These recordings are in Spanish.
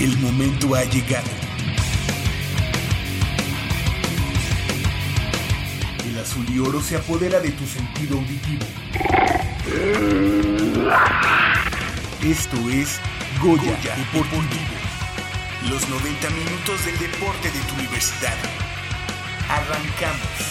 El momento ha llegado. El azul y oro se apodera de tu sentido auditivo. Esto es Goya, Deportivo. Los 90 minutos del deporte de tu universidad. Arrancamos.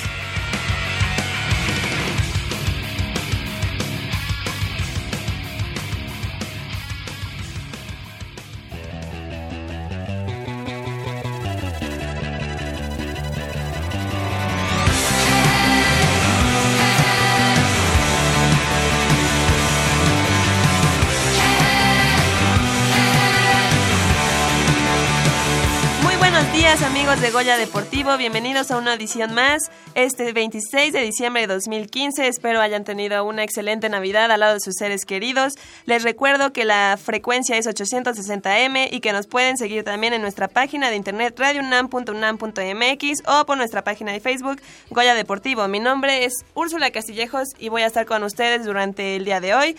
Amigos de Goya Deportivo, bienvenidos a una edición más, este 26 de diciembre de 2015, espero hayan tenido una excelente Navidad al lado de sus seres queridos, les recuerdo que la frecuencia es 860M y que nos pueden seguir también en nuestra página de internet radiounam.unam.mx o por nuestra página de Facebook Goya Deportivo, mi nombre es Úrsula Castillejos y voy a estar con ustedes durante el día de hoy.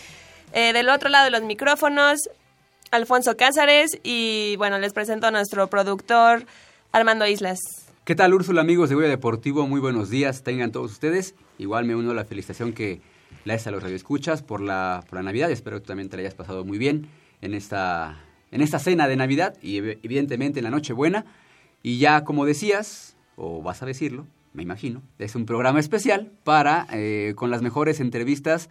Eh, del otro lado de los micrófonos, Alfonso Cázares y bueno, les presento a nuestro productor Armando Islas. ¿Qué tal Úrsula amigos de Goya Deportivo? Muy buenos días, tengan todos ustedes. Igual me uno a la felicitación que le haces a los radioescuchas por la, Navidad. Espero que también te hayas pasado muy bien en esta, en esta cena de Navidad y ev- evidentemente en la Nochebuena. Y ya como decías, o vas a decirlo, me imagino, es un programa especial para eh, con las mejores entrevistas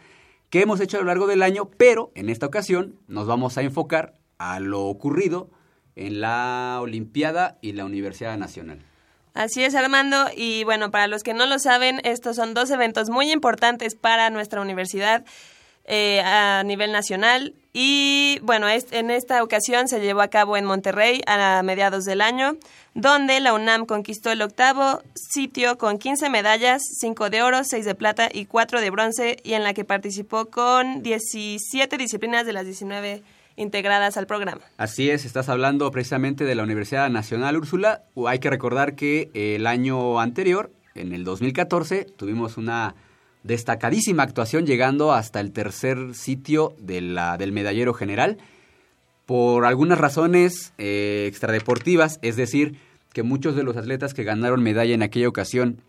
que hemos hecho a lo largo del año, pero en esta ocasión nos vamos a enfocar a lo ocurrido en la Olimpiada y la Universidad Nacional. Así es, Armando. Y bueno, para los que no lo saben, estos son dos eventos muy importantes para nuestra universidad eh, a nivel nacional. Y bueno, en esta ocasión se llevó a cabo en Monterrey a mediados del año, donde la UNAM conquistó el octavo sitio con 15 medallas, 5 de oro, 6 de plata y 4 de bronce, y en la que participó con 17 disciplinas de las 19 integradas al programa. Así es, estás hablando precisamente de la Universidad Nacional Úrsula. Hay que recordar que el año anterior, en el 2014, tuvimos una destacadísima actuación llegando hasta el tercer sitio de la, del medallero general por algunas razones eh, extradeportivas, es decir, que muchos de los atletas que ganaron medalla en aquella ocasión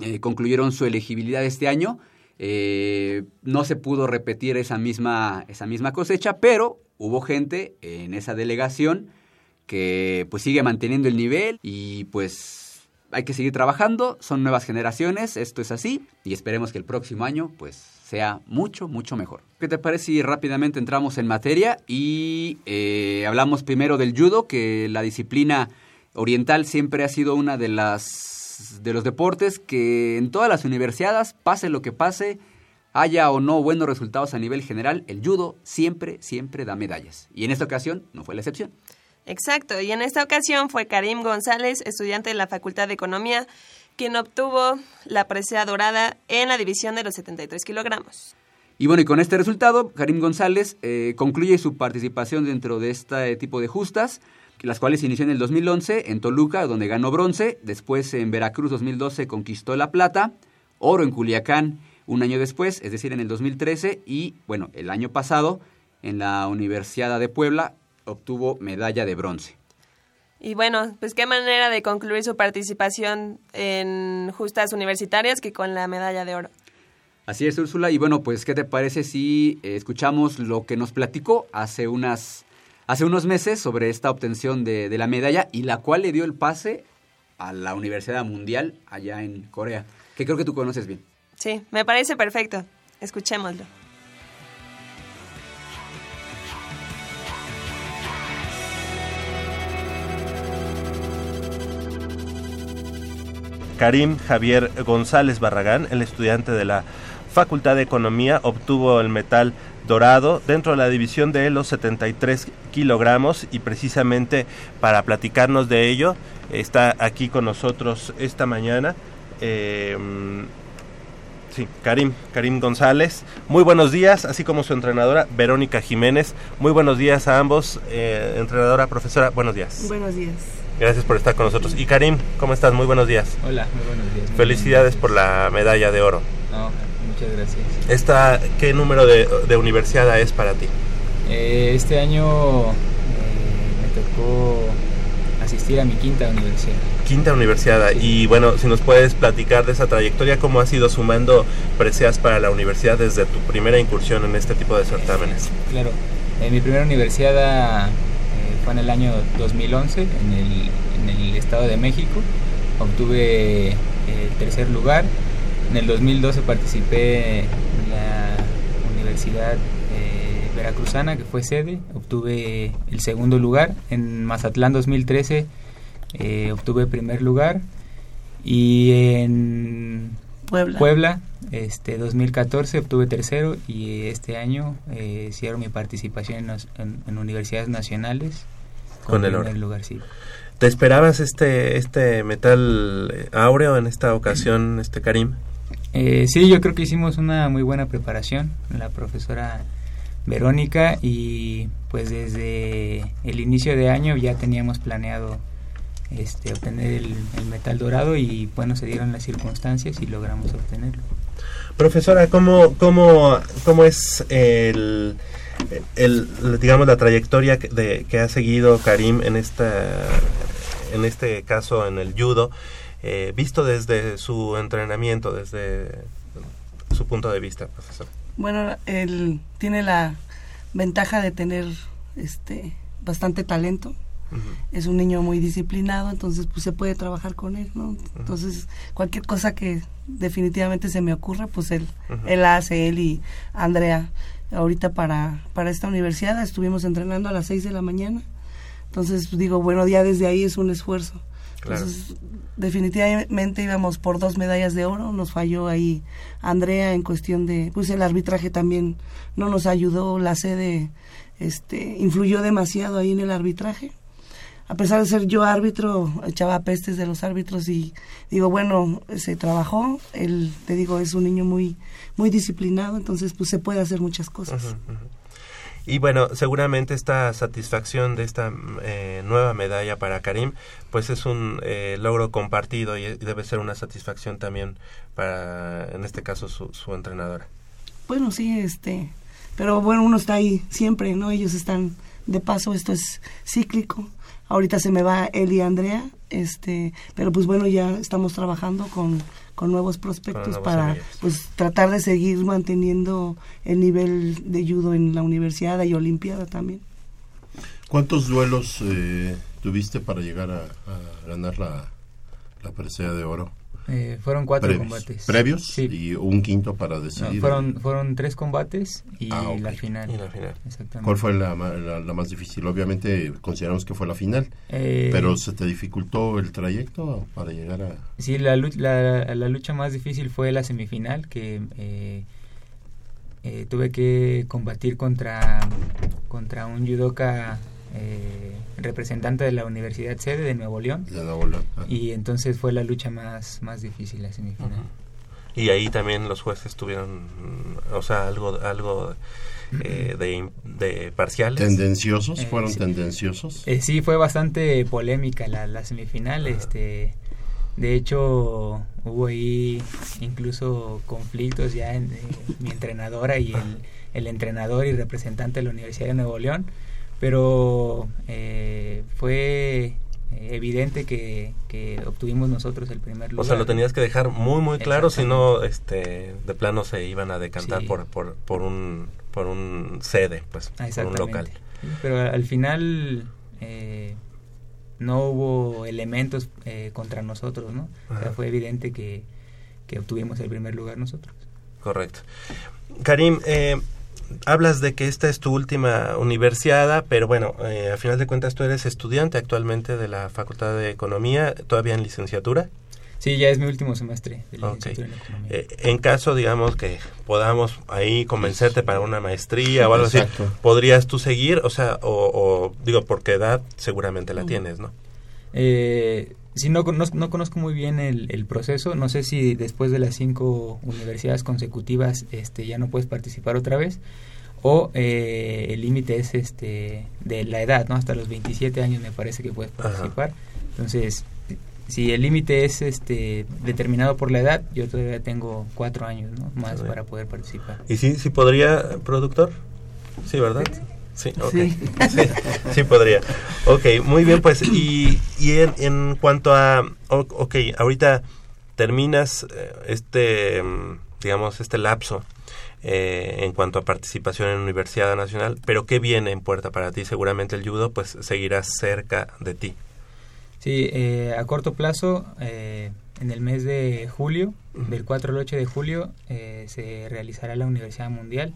eh, concluyeron su elegibilidad este año. Eh, no se pudo repetir esa misma, esa misma cosecha, pero hubo gente en esa delegación que pues sigue manteniendo el nivel y pues hay que seguir trabajando, son nuevas generaciones, esto es así y esperemos que el próximo año pues sea mucho, mucho mejor. ¿Qué te parece si rápidamente entramos en materia y eh, hablamos primero del judo, que la disciplina oriental siempre ha sido una de las de los deportes que en todas las universidades, pase lo que pase, haya o no buenos resultados a nivel general, el judo siempre, siempre da medallas. Y en esta ocasión no fue la excepción. Exacto, y en esta ocasión fue Karim González, estudiante de la Facultad de Economía, quien obtuvo la presea dorada en la división de los 73 kilogramos. Y bueno, y con este resultado, Karim González eh, concluye su participación dentro de este tipo de justas, las cuales inició en el 2011 en Toluca, donde ganó bronce, después en Veracruz 2012 conquistó la plata, oro en Culiacán un año después, es decir, en el 2013, y bueno, el año pasado en la Universidad de Puebla obtuvo medalla de bronce. Y bueno, pues qué manera de concluir su participación en justas universitarias que con la medalla de oro. Así es, Úrsula. Y bueno, pues, ¿qué te parece si eh, escuchamos lo que nos platicó hace unas hace unos meses sobre esta obtención de, de la medalla y la cual le dio el pase a la Universidad Mundial allá en Corea, que creo que tú conoces bien. Sí, me parece perfecto. Escuchémoslo. Karim Javier González Barragán, el estudiante de la Facultad de Economía, obtuvo el metal dorado dentro de la división de los 73 kilogramos y precisamente para platicarnos de ello está aquí con nosotros esta mañana. eh, Sí, Karim, Karim González. Muy buenos días, así como su entrenadora Verónica Jiménez. Muy buenos días a ambos, eh, entrenadora, profesora. Buenos días. Buenos días. Gracias por estar con nosotros. Y Karim, ¿cómo estás? Muy buenos días. Hola, muy buenos días. Muy Felicidades por la medalla de oro. No, muchas gracias. Esta, ¿Qué número de, de universidad es para ti? Eh, este año eh, me tocó asistir a mi quinta universidad. Quinta universidad. Y bueno, si nos puedes platicar de esa trayectoria, cómo has ido sumando preseas para la universidad desde tu primera incursión en este tipo de certámenes. Claro, eh, mi primera universidad eh, fue en el año 2011 en el, en el Estado de México. Obtuve eh, el tercer lugar. En el 2012 participé en la Universidad Veracruzana, que fue sede. Obtuve el segundo lugar. En Mazatlán 2013 eh, obtuve primer lugar. Y en Puebla. Puebla, este 2014 obtuve tercero y este año eh, cierro mi participación en, las- en- en universidades nacionales Con el primer lugar, sí. ¿Te esperabas este, este metal eh, áureo en esta ocasión, este Karim? Eh, sí, yo creo que hicimos una muy buena preparación, la profesora Verónica, y pues desde el inicio de año ya teníamos planeado este, obtener el, metal dorado y bueno, se dieron las circunstancias y logramos obtenerlo. Profesora, ¿cómo, cómo, cómo es el, el, digamos, la trayectoria que, de, que ha seguido Karim en, esta, en este caso en el judo, eh, visto desde su entrenamiento, desde su punto de vista, profesor? Bueno, él tiene la ventaja de tener este bastante talento. Es un niño muy disciplinado, entonces pues se puede trabajar con él, ¿no? Entonces, cualquier cosa que definitivamente se me ocurra, pues él él hace él y Andrea. Ahorita para para esta universidad estuvimos entrenando a las 6 de la mañana. Entonces, pues, digo, bueno, ya desde ahí es un esfuerzo. Claro. Entonces, definitivamente íbamos por dos medallas de oro, nos falló ahí Andrea en cuestión de, pues el arbitraje también no nos ayudó, la sede este, influyó demasiado ahí en el arbitraje. A pesar de ser yo árbitro, echaba pestes de los árbitros y digo, bueno, se trabajó, él, te digo, es un niño muy, muy disciplinado, entonces pues se puede hacer muchas cosas. Y bueno, seguramente esta satisfacción de esta eh, nueva medalla para Karim, pues es un eh, logro compartido y y debe ser una satisfacción también para, en este caso, su, su entrenadora. Bueno, sí, este, pero bueno, uno está ahí siempre, ¿no? Ellos están de paso, esto es cíclico. Ahorita se me va él y Andrea, este, pero pues bueno, ya estamos trabajando con, con nuevos prospectos para semillas. pues tratar de seguir manteniendo el nivel de judo en la universidad y olimpiada también. ¿Cuántos duelos eh, tuviste para llegar a, a ganar la, la presea de oro? Eh, fueron cuatro previos, combates. previos Sí. y un quinto para No, decidir. fueron, fueron tres combates y Ah, la final. Y la final. Exactamente. ¿Cuál fue la, ma- la- la más difícil? Obviamente consideramos que fue la final, Eh, pero ¿se te dificultó el trayecto para llegar a...? Sí, la, la, la lucha más difícil fue la semifinal, que eh, eh, tuve que combatir contra, contra un judoka eh, representante de la Universidad Sede de Nuevo León. de Nuevo León? Ah. Y entonces fue la lucha más, más difícil, la semifinal. Y ahí también los jueces tuvieron, mm, o sea, algo, algo eh, de, de parciales. ¿Tendenciosos? Eh, ¿Fueron sí. tendenciosos? Eh, sí, fue bastante polémica la, la semifinal. Este, de hecho, hubo ahí incluso conflictos ya en eh, mi entrenadora y el, el entrenador y representante de la Universidad de Nuevo León. Pero eh, fue eh, evidente que, que obtuvimos nosotros el primer lugar. O sea, lo tenías que dejar muy, muy claro, si no, este, de plano se iban a decantar Sí. por, por, por un, por un sede, pues, por un local. Pero al final eh, no hubo elementos eh, contra nosotros, ¿no? O sea, fue evidente que, que obtuvimos el primer lugar nosotros. Correcto. Karim, eh, hablas de que esta es tu última universidad, pero bueno, eh, a final de cuentas tú eres estudiante actualmente de la Facultad de Economía, todavía en licenciatura. Sí, ya es mi último semestre de licenciatura en economía. Eh, en caso, digamos, que podamos ahí convencerte para una maestría o algo Exacto. así, ¿podrías tú seguir? O sea, o, o, digo, porque edad seguramente la tienes, ¿no? Eh, sí, no, conozco- no conozco muy bien el, el proceso. No sé si después de las cinco universidades consecutivas este, ya no puedes participar otra vez. O eh, el límite es este de la edad, ¿no? Hasta los 27 años me parece que puedes Ajá. participar. Entonces, si el límite es este determinado por la edad, yo todavía tengo cuatro años ¿no? más para poder participar. ¿Y sí, sí podría, productor? Sí, ¿verdad? Sí, Sí. Sí, sí podría. Ok, muy bien, pues, y, y en, en cuanto a, ok, ahorita terminas eh, este, mm, digamos, este lapso eh, en cuanto a participación en Universidad Nacional, pero ¿qué viene en puerta para ti? Seguramente el judo, pues, seguirá cerca de ti. Sí, eh, a corto plazo, eh, en el mes de julio, del 4 al 8 de julio, eh, se realizará la Universidad Mundial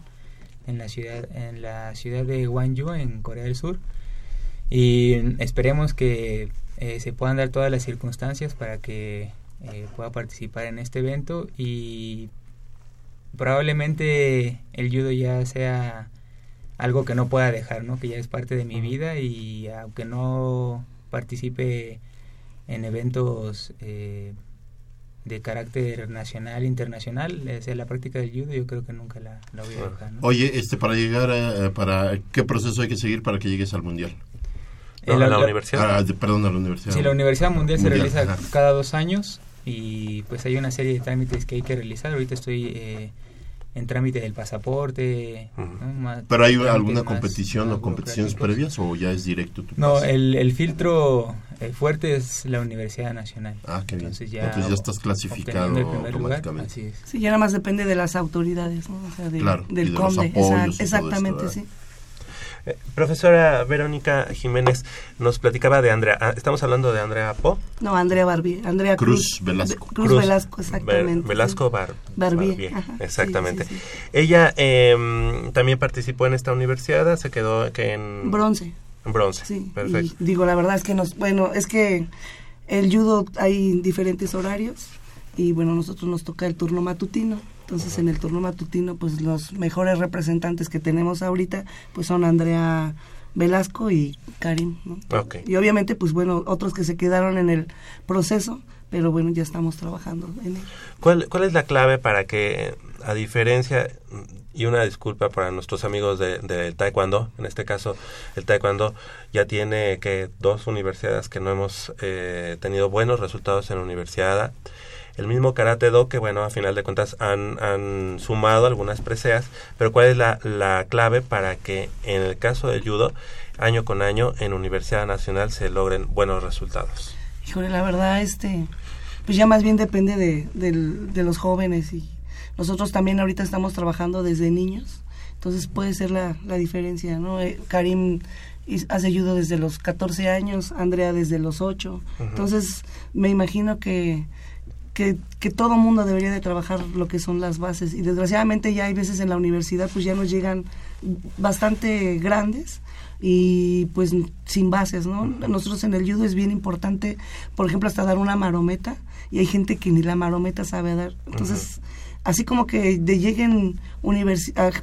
en la ciudad en la ciudad de Gwangju, en Corea del Sur. Y esperemos que eh, se puedan dar todas las circunstancias para que eh, pueda participar en este evento y probablemente el judo ya sea algo que no pueda dejar, ¿no? Que ya es parte de mi vida y aunque no participe en eventos eh, de carácter nacional, internacional, eh, sea la práctica del judo, yo creo que nunca la, la voy a dejar, ¿no? Oye, este, para llegar a, para ¿qué proceso hay que seguir para que llegues al mundial? ¿no? Eh, la- a la la- universidad. Ah, perdón, a la universidad. Sí, la Universidad Mundial, se realiza ajá. cada dos años y pues hay una serie de trámites que hay que realizar. Ahorita estoy eh, en trámite del pasaporte. Ujú. ¿no? Más- ¿Pero hay alguna competición o competiciones previas o ya es directo tu No, el, el filtro eh, fuerte es la Universidad Nacional. Ah, qué bien. Entonces ya, Entonces ya estás clasificado primer lugar, automáticamente. así es. Sí, ya nada más depende de las autoridades, ¿no? O sea, de- Claro, y del de los conde. apoyos y todo esto, exactamente, ¿verdad? sí. Eh, profesora Verónica Jiménez nos platicaba de Andrea. ah, estamos hablando de Andrea Po. No, Andrea Barbie, Andrea Cruz Cruz, Velasco. Cruz, Cruz Velasco, Ver- exactamente. Velasco. Bar- Barbier, Barbier, ajá, sí, exactamente. sí, sí. Ella em, también participó en esta universidad, se quedó que en Bronce. en bronce. Sí, Perfecto. y digo, la verdad es que nos, bueno, es que el judo hay diferentes horarios y bueno, nosotros nos toca el turno matutino. Entonces, en el turno matutino, pues los mejores representantes que tenemos ahorita, pues son Andrea Velasco y Karim. Y obviamente, pues bueno, otros que se quedaron en el proceso, pero bueno, ya estamos trabajando en ello. ¿Cuál, ¿Cuál es la clave para que, a diferencia, y una disculpa para nuestros amigos del de Taekwondo, en este caso el Taekwondo ya tiene que dos universidades que no hemos eh, tenido buenos resultados en la universidad, el mismo Karate Do que bueno, a final de cuentas han, han sumado algunas preseas, pero ¿cuál es la, la clave para que en el caso del judo, año con año, en Universidad Nacional se logren buenos resultados? Híjole, la verdad, este, pues ya más bien depende de, de los jóvenes y nosotros también ahorita estamos trabajando desde niños, entonces puede ser la, la diferencia, ¿no? Eh, Karim hace judo desde los 14 años, Andrea desde los 8, entonces me imagino que, que, que todo mundo debería de trabajar lo que son las bases y desgraciadamente ya hay veces en la universidad pues ya nos llegan bastante grandes y pues sin bases, ¿no? Nosotros en el judo es bien importante, por ejemplo, hasta dar una marometa y hay gente que ni la marometa sabe dar. Entonces, así como que de lleguen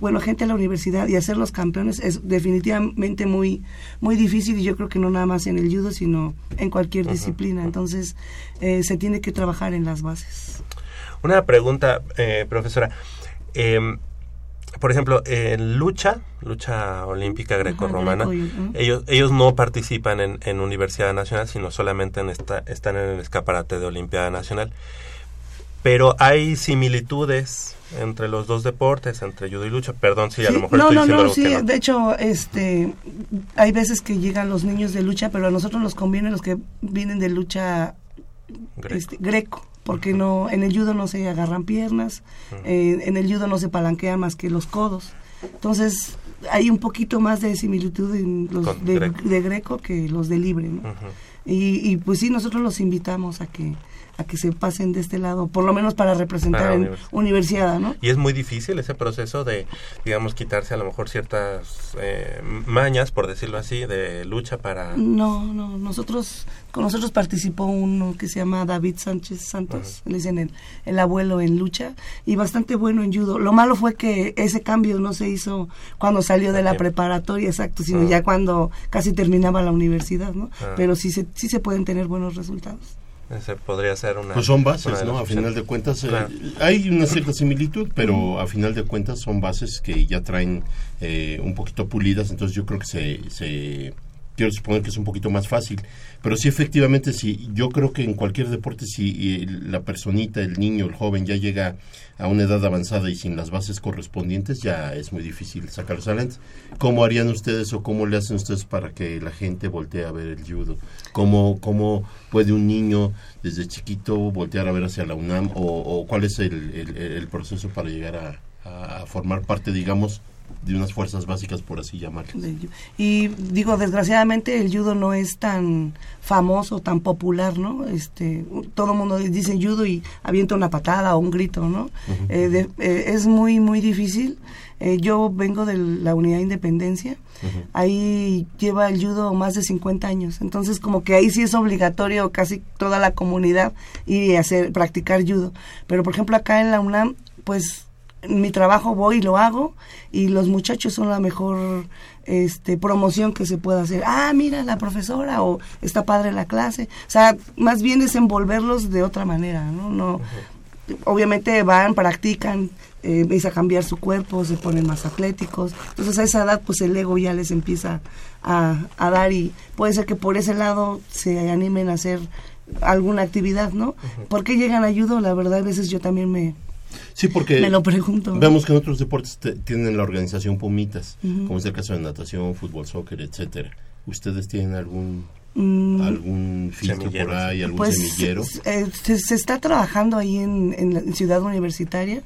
bueno, gente a la universidad y hacer los campeones es definitivamente muy muy difícil y yo creo que no nada más en el judo, sino en cualquier disciplina. Entonces, eh, se tiene que trabajar en las bases. Una pregunta, eh, profesora. Em, por ejemplo, en lucha, lucha olímpica grecorromana, greco y- ujú. ellos, ellos no participan en, en Universidad Nacional, sino solamente en esta, están en el escaparate de Olimpiada Nacional. Pero hay similitudes entre los dos deportes, entre judo y lucha. Perdón si a lo mejor no, estoy no, diciendo no, algo sí, que no. de hecho, este, hay veces que llegan los niños de lucha, pero a nosotros nos conviene los que vienen de lucha Greco. este, greco, porque no, en el judo no se agarran piernas, eh, en el judo no se palanquean más que los codos. Entonces, hay un poquito más de similitud en los de, greco. de greco que los de libre, y, y pues sí, nosotros los invitamos a que a que se pasen de este lado, por lo menos para representar Para en universidad. universidad, ¿no? Y es muy difícil ese proceso de, digamos, quitarse a lo mejor ciertas eh, mañas, por decirlo así, de lucha para... No, no, nosotros, con nosotros participó uno que se llama David Sánchez Santos, le dicen el, el abuelo en lucha, y bastante bueno en judo. Lo malo fue que ese cambio no se hizo cuando salió de la preparatoria, exacto, sino Ah. ya cuando casi terminaba la universidad, ¿no? Ah. Pero sí se, sí se pueden tener buenos resultados. Ese podría ser una... Pues son bases, ¿no? A final de cuentas, eh, hay una cierta similitud, pero a final de cuentas son bases que ya traen eh, un poquito pulidas, entonces yo creo que se, se quiero suponer que es un poquito más fácil. Pero sí, efectivamente, sí, yo creo que en cualquier deporte, si la personita, el niño, el joven ya llega a una edad avanzada y sin las bases correspondientes, ya es muy difícil sacarlos adelante. ¿Cómo harían ustedes o cómo le hacen ustedes para que la gente voltee a ver el judo? ¿Cómo, cómo puede un niño desde chiquito voltear a ver hacia la UNAM o, cuál es el, proceso para llegar a formar parte, digamos, de unas fuerzas básicas, por así llamarlo. Y digo, desgraciadamente el judo no es tan famoso, tan popular, ¿no? Este, todo el mundo dice judo y avienta una patada o un grito, ¿no? Eh, eh, es muy, muy difícil. Eh, yo vengo de la Unidad de Independencia, ahí lleva el judo más de 50 años, entonces como que ahí sí es obligatorio casi toda la comunidad ir a hacer, practicar judo. Pero por ejemplo acá en la UNAM, pues mi trabajo voy y lo hago y los muchachos son la mejor este promoción que se pueda hacer. Ah, mira la profesora o está padre la clase. O sea, más bien es envolverlos de otra manera, ¿no? no Obviamente van, practican, eh, empieza a cambiar su cuerpo, se ponen más atléticos. Entonces a esa edad pues el ego ya les empieza a, a dar y puede ser que por ese lado se animen a hacer alguna actividad, ¿no? ¿Por qué llegan a judo? La verdad a veces yo también me, Sí, porque Me lo pregunto. vemos que en otros deportes tienen la organización Pumitas, como es el caso de natación, fútbol, soccer, etcétera. ¿Ustedes tienen algún mm. algún filtro por ahí, algún pues, semillero? Eh, se, está trabajando ahí en, en la ciudad universitaria.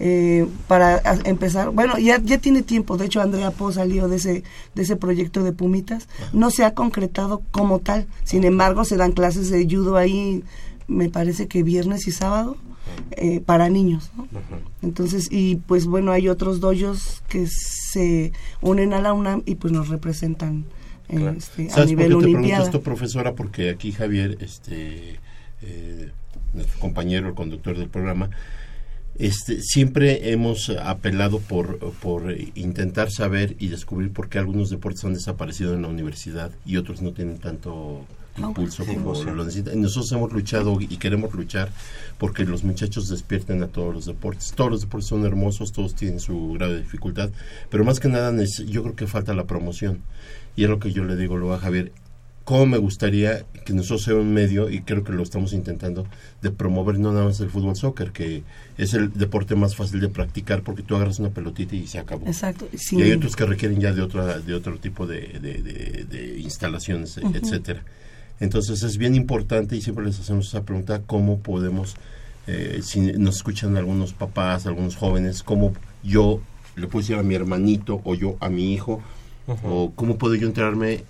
Eh, para empezar, bueno, ya, ya tiene tiempo, de hecho Andrea Po salió de ese, de ese proyecto de Pumitas, no se ha concretado como tal, sin embargo se dan clases de judo ahí, me parece que viernes y sábado, eh, para niños. Entonces, y pues bueno, hay otros doyos que se unen a la UNAM y pues nos representan eh, este, a nivel por qué te pregunto esto, profesora? Porque aquí Javier, este, eh, nuestro compañero, el conductor del programa, este, siempre hemos apelado por, por intentar saber y descubrir por qué algunos deportes han desaparecido en la universidad y otros no tienen tanto impulso como lo necesitan. Nosotros hemos luchado y queremos luchar porque los muchachos despierten a todos los deportes. Todos los deportes son hermosos, todos tienen su grado de dificultad, pero más que nada yo creo que falta la promoción. Y es lo que yo le digo luego a Javier, cómo me gustaría que nosotros sea un medio, y creo que lo estamos intentando, de promover no nada más el fútbol soccer, que es el deporte más fácil de practicar porque tú agarras una pelotita y se acabó. Exacto. Y hay otros que requieren ya de, otra, de otro tipo de, de, instalaciones, etcétera. Entonces es bien importante y siempre les hacemos esa pregunta, ¿cómo podemos, eh, si nos escuchan algunos papás, algunos jóvenes, cómo yo le puedo decir a mi hermanito o yo a mi hijo, o cómo puedo yo enterarme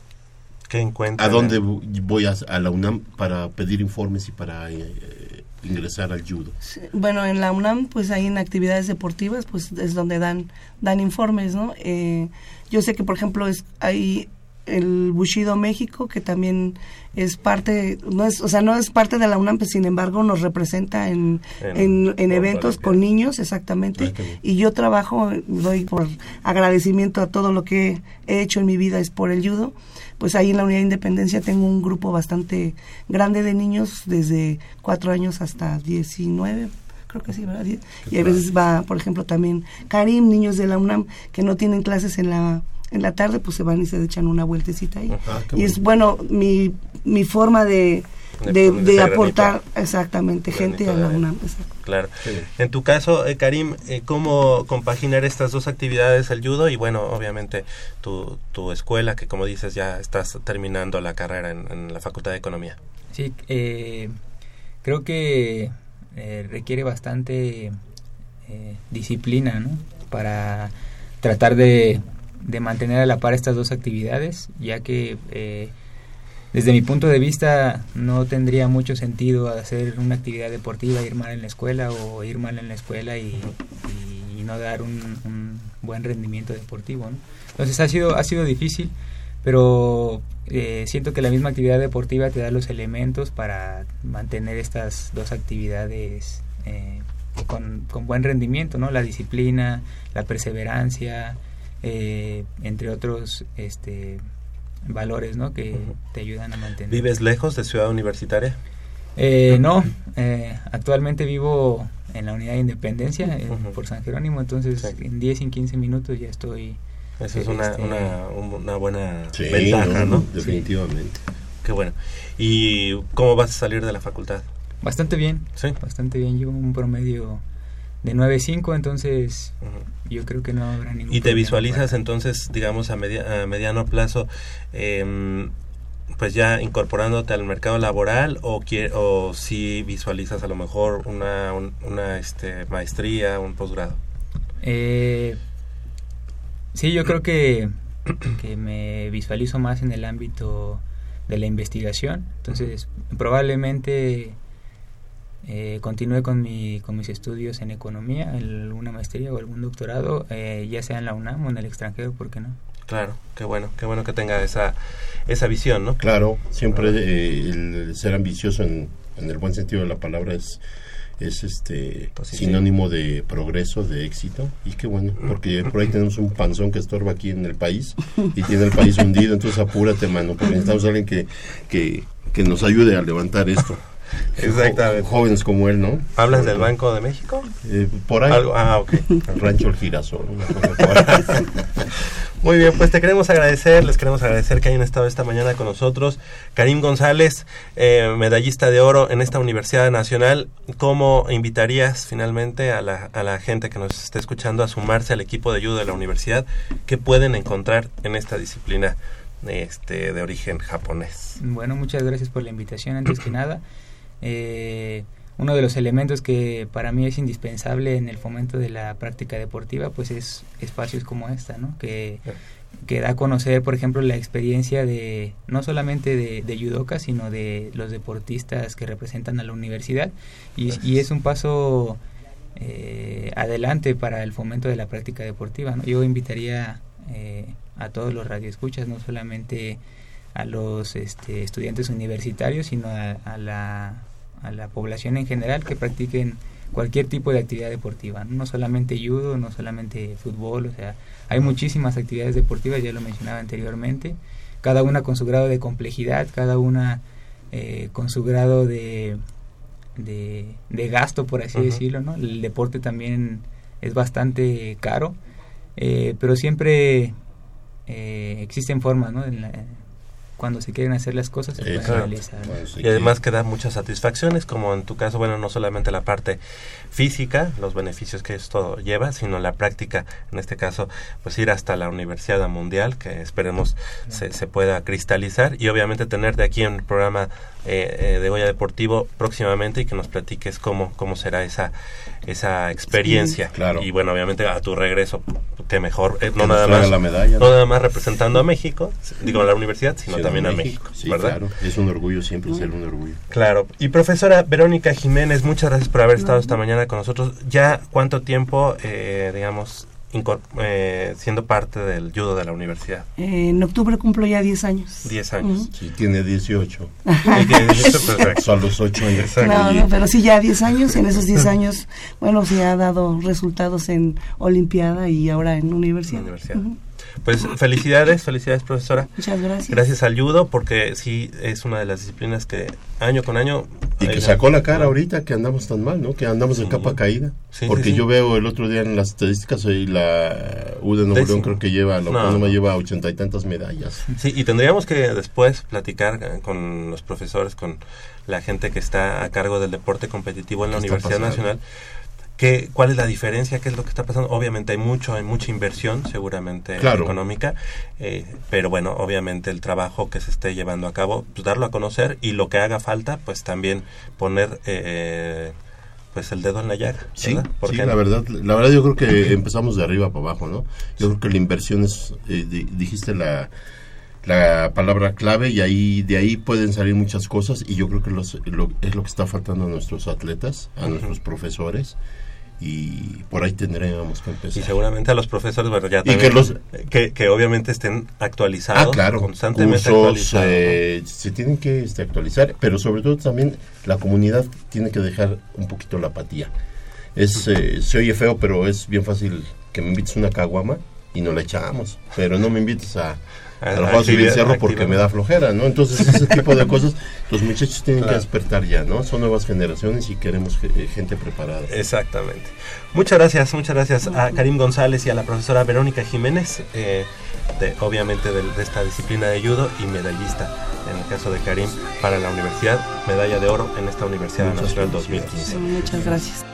a dónde voy a, la UNAM para pedir informes y para eh, ingresar al judo? bueno, en la UNAM, pues ahí en actividades deportivas, pues es donde dan dan informes, ¿no? Eh, yo sé que, por ejemplo, es hay el Bushido México, que también es parte, no es, o sea, no es parte de la UNAM, pero sin embargo nos representa en, en, eventos con niños, exactamente. Y yo trabajo, doy por agradecimiento a todo lo que he hecho en mi vida, es por el judo. Pues ahí en la Unidad de Independencia tengo un grupo bastante grande de niños, desde cuatro años hasta 19, creo que sí, ¿verdad? Y a veces va, por ejemplo, también Karim, niños de la UNAM que no tienen clases en la en la tarde pues se van y se echan una vueltecita ahí. Ah, y es bueno, mi, mi forma de, de, aportar exactamente gente a la UNAM. Claro. En tu caso, eh, Karim, eh, ¿cómo compaginar estas dos actividades, el judo y bueno, obviamente tu, tu escuela, que como dices ya estás terminando la carrera en, la Facultad de Economía? Sí, eh, creo que requiere bastante disciplina, ¿no? Para tratar de de mantener a la par estas dos actividades, ya que eh, desde mi punto de vista no tendría mucho sentido hacer una actividad deportiva, ir mal en la escuela o ir mal en la escuela y, no dar un, buen rendimiento deportivo. Entonces ha sido, ha sido difícil, pero eh, siento que la misma actividad deportiva te da los elementos para mantener estas dos actividades eh, con, con, buen rendimiento, ¿no? La disciplina, la perseverancia, eh, entre otros este, valores ¿no? que te ayudan a mantener. ¿Vives lejos de Ciudad Universitaria? Eh, no, eh, actualmente vivo en la unidad de independencia por San Jerónimo, entonces en 10 y 15 minutos ya estoy Esa es una, este, una, una, buena ventaja, ¿no? Definitivamente. Qué bueno. ¿Y cómo vas a salir de la facultad? Bastante bien. Sí. Bastante bien. Llevo un promedio de 9.5, entonces yo creo que no habrá ningún ¿Y te visualizas entonces, digamos, a, a mediano plazo, eh, pues ya incorporándote al mercado laboral o, o si visualizas a lo mejor una, una este, maestría, un posgrado? Eh, sí, yo creo que, que me visualizo más en el ámbito de la investigación, entonces probablemente eh, continúe con, mi, con mis estudios en economía, alguna maestría o algún doctorado, eh, ya sea en la UNAM o en el extranjero, ¿por qué no? Claro, qué bueno, qué bueno que tenga esa, esa visión, ¿no? Claro, siempre eh, el ser ambicioso en, en, el buen sentido de la palabra es, es este sinónimo de progreso, de éxito, y qué bueno, porque por ahí tenemos un panzón que estorba aquí en el país y tiene el país hundido, entonces apúrate, mano, porque necesitamos a alguien que, que, que nos ayude a levantar esto. Exactamente. jóvenes como él, ¿no? ¿Hablas del Banco de México? Eh, por ahí. ah, ok. El rancho El Girasol. Muy bien, pues te queremos agradecer, les queremos agradecer que hayan estado esta mañana con nosotros. Karim González, eh, medallista de oro en esta Universidad Nacional, ¿cómo invitarías finalmente a la, a la gente que nos está escuchando a sumarse al equipo de ayuda de la universidad? ¿Qué pueden encontrar en esta disciplina este, de origen japonés? Bueno, muchas gracias por la invitación, antes que nada. Eh, uno de los elementos que para mí es indispensable en el fomento de la práctica deportiva, pues es espacios como esta, ¿no? Que, que da a conocer, por ejemplo, la experiencia de no solamente de, de sino de los deportistas que representan a la universidad. Y, y es un paso eh, adelante para el fomento de la práctica deportiva. ¿no? Yo invitaría eh, a todos los radioescuchas, no solamente a los este, estudiantes universitarios, sino a la a la población en general que practiquen cualquier tipo de actividad deportiva, no, solamente judo, no solamente fútbol, o sea, hay muchísimas actividades deportivas, ya lo mencionaba anteriormente, cada una con su grado de complejidad, cada una eh, con su grado de, de, gasto, por así decirlo, ¿no? El deporte también es bastante caro, eh, pero siempre eh, existen formas, ¿no? En la, cuando se quieren hacer las cosas se realizar. y además que da muchas satisfacciones, como en tu caso, bueno, no solamente la parte física, los beneficios que esto lleva, sino la práctica, en este caso, pues ir hasta la Universidad Mundial, que esperemos se, se, pueda cristalizar, y obviamente tener de aquí en el programa eh, eh, de Goya Deportivo próximamente y que nos platiques cómo, cómo será esa, esa experiencia. claro. Y bueno, obviamente a tu regreso, que mejor, eh, no, nada más, no nada más representando a México, digo a la universidad, sino también a México. ¿verdad? Claro, es un orgullo siempre ser un orgullo. Claro. Y profesora Verónica Jiménez, muchas gracias por haber estado esta mañana con nosotros. ¿Ya cuánto tiempo, digamos, eh, siendo parte del judo de la universidad? en octubre cumplo ya 10 años. 10 años. Sí, tiene 18. Son los 8 años. No, no, pero sí, ya 10 años. En esos 10 años, bueno, sí ha dado resultados en Olimpiada y ahora en universidad. universidad. Pues felicidades, felicidades profesora. Muchas gracias. Gracias al judo porque sí es una de las disciplinas que año con año... Y que sacó la cara ahorita que andamos tan mal, ¿no? Que andamos en capa caída. porque yo veo el otro día en las estadísticas y la U de Nuevo León creo que lleva, la no. lleva ochenta y tantas medallas. Sí, y tendríamos que después platicar con los profesores, con la gente que está a cargo del deporte competitivo en la Universidad Nacional ¿Qué, ¿Cuál es la diferencia? ¿Qué es lo que está pasando? Obviamente hay mucho, hay mucha inversión, seguramente económica, eh, pero bueno, obviamente el trabajo que se esté llevando a cabo, pues darlo a conocer y lo que haga falta, pues también poner eh, pues el dedo en la llaga. Sí, sí la verdad, la verdad yo creo que empezamos de arriba para abajo, ¿no? Yo creo que la inversión es, eh, dijiste la la palabra clave y ahí de ahí pueden salir muchas cosas y yo creo que los, lo, es lo que está faltando a nuestros atletas, a nuestros profesores y por ahí tendríamos que empezar. Y seguramente a los profesores, bueno, ya también, que, los, que, obviamente estén actualizados, ah, claro, constantemente actualizados. Eh, se tienen que este, actualizar, pero sobre todo también la comunidad tiene que dejar un poquito la apatía. Es, eh, se oye feo, pero es bien fácil que me invites una caguama y no la echamos. Pero no me invites a, a los del cerro porque me da flojera, ¿no? Entonces ese tipo de cosas los muchachos tienen que despertar ya, ¿no? Son nuevas generaciones y queremos eh, gente preparada. Exactamente. Muchas gracias, muchas gracias a Karim González y a la profesora Verónica Jiménez, eh, de, obviamente de, esta disciplina de judo y medallista, en el caso de Karim, para la universidad, medalla de oro en esta Universidad Nacional 2015. Muchas gracias.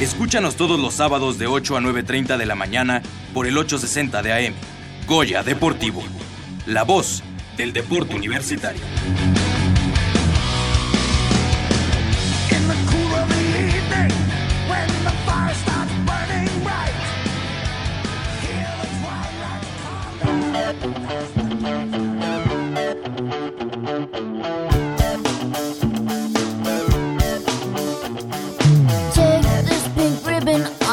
Escúchanos todos los sábados de 8 a 9.30 de la mañana por el 860 de AM. Goya Deportivo. La voz del deporte universitario.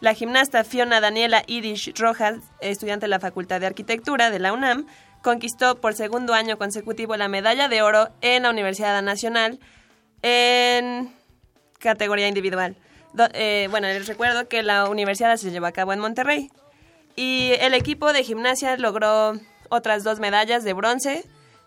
la gimnasta Fiona Daniela Irish Rojas, estudiante de la Facultad de Arquitectura de la UNAM, conquistó por segundo año consecutivo la medalla de oro en la Universidad Nacional en categoría individual. Eh, bueno, les recuerdo que la universidad se llevó a cabo en Monterrey y el equipo de gimnasia logró otras dos medallas de bronce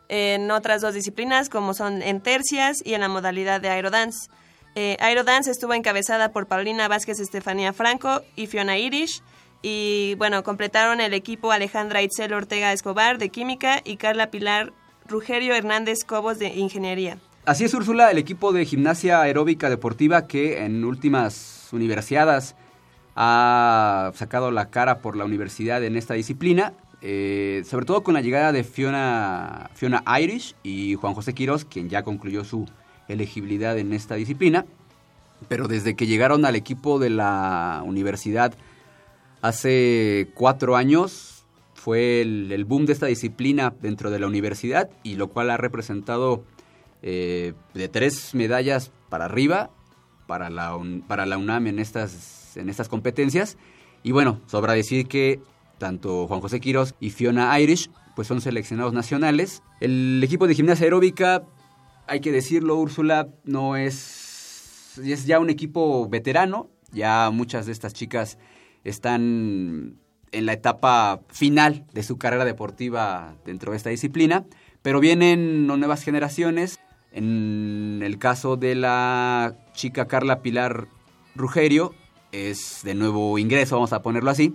en otras dos disciplinas como son en tercias y en la modalidad de aerodance. Eh, Aerodance estuvo encabezada por Paulina Vázquez Estefanía Franco y Fiona Irish. Y bueno, completaron el equipo Alejandra Itzel Ortega Escobar de Química y Carla Pilar Rugerio Hernández Cobos de Ingeniería. Así es, Úrsula, el equipo de gimnasia aeróbica deportiva que en últimas universidades ha sacado la cara por la universidad en esta disciplina, eh, sobre todo con la llegada de Fiona, Fiona Irish y Juan José Quiroz, quien ya concluyó su elegibilidad en esta disciplina, pero desde que llegaron al equipo de la universidad hace cuatro años fue el, boom de esta disciplina dentro de la universidad y lo cual ha representado eh, de tres medallas para arriba para la, para la UNAM en estas, en estas competencias. Y bueno, sobra decir que tanto Juan José Quiroz y Fiona Irish pues son seleccionados nacionales. El equipo de gimnasia aeróbica hay que decirlo, Úrsula, no es, es ya un equipo veterano, ya muchas de estas chicas están en la etapa final de su carrera deportiva dentro de esta disciplina, pero vienen nuevas generaciones. En el caso de la chica Carla Pilar Rugerio, es de nuevo ingreso, vamos a ponerlo así.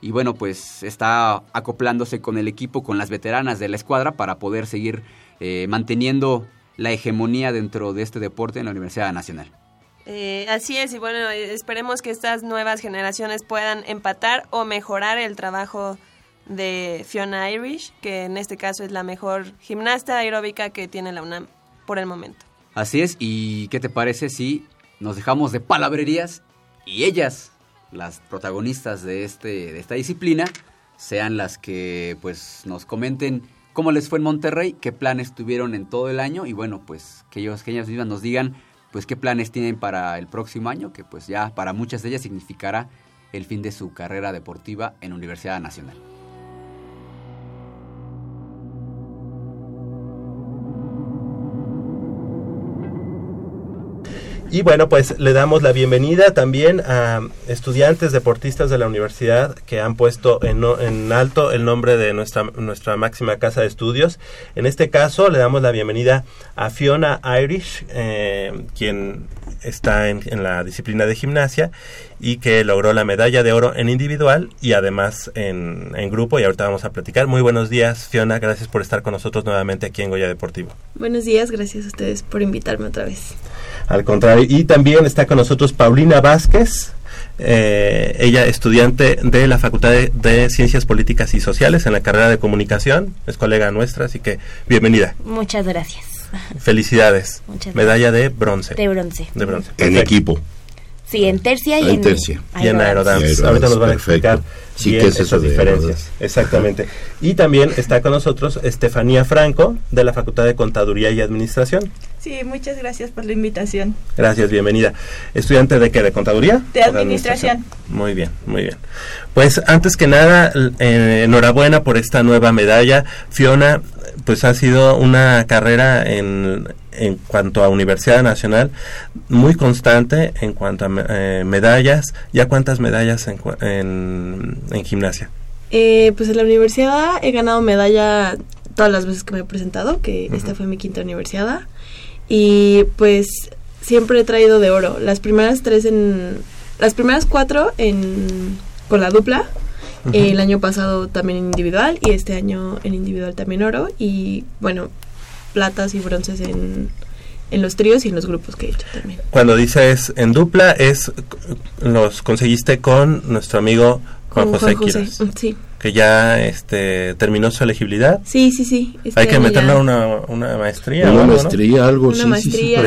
Y bueno, pues está acoplándose con el equipo, con las veteranas de la escuadra para poder seguir eh, manteniendo la hegemonía dentro de este deporte en la Universidad Nacional. Eh, así es, y bueno, esperemos que estas nuevas generaciones puedan empatar o mejorar el trabajo de Fiona Irish, que en este caso es la mejor gimnasta aeróbica que tiene la UNAM por el momento. Así es, ¿y qué te parece si nos dejamos de palabrerías y ellas, las protagonistas de, este, de esta disciplina, sean las que pues nos comenten cómo les fue en Monterrey, qué planes tuvieron en todo el año y bueno, pues que ellos, que ellas mismas nos digan pues qué planes tienen para el próximo año, que pues ya para muchas de ellas significará el fin de su carrera deportiva en Universidad Nacional. Y bueno, pues le damos la bienvenida también a estudiantes deportistas de la universidad que han puesto en, en alto el nombre de nuestra, nuestra máxima casa de estudios. En este caso le damos la bienvenida a Fiona Irish, eh, quien está en, la disciplina de gimnasia y que logró la medalla de oro en individual y además en, en, grupo y ahorita vamos a platicar. Muy buenos días Fiona, gracias por estar con nosotros nuevamente aquí en Goya Deportivo. Buenos días, gracias a ustedes por invitarme otra vez. Al contrario, y también está con nosotros Paulina Vázquez. Eh, ella estudiante de la Facultad de, Ciencias Políticas y Sociales en la carrera de Comunicación, es colega nuestra, así que bienvenida. Muchas gracias. Felicidades. Medalla de bronce. De bronce. De bronce. En equipo. Sí, en tercia y, en, tercia. y en aerodance. Ahorita nos van a explicar sí, bien es esas diferencias. Exactamente. Y también está con nosotros Estefanía Franco, de la Facultad de Contaduría y Administración. Sí, muchas gracias por la invitación. Gracias, bienvenida. ¿Estudiante de qué? ¿De contaduría? De administración. Muy bien, muy bien. Pues antes que nada, eh, enhorabuena por esta nueva medalla. Fiona, pues ha sido una carrera en, en cuanto a Universidad Nacional muy constante en cuanto a eh, medallas. ¿Ya cuántas medallas en, en, gimnasia? Eh, pues en la universidad he ganado medalla todas las veces que me he presentado, que esta fue mi quinta universidad y pues siempre he traído de oro. Las primeras tres en... Las primeras cuatro en, con la dupla. El año pasado también en individual y este año en individual también oro. Y bueno, platas y bronces en, en los tríos y en los grupos que he hecho también. Cuando dices en dupla, es los conseguiste con nuestro amigo Juan, José, José Sí que ya este terminó su elegibilidad. Sí, sí, sí. Este Hay que meterle a una, una maestría. Una maestría, algo, una maestría,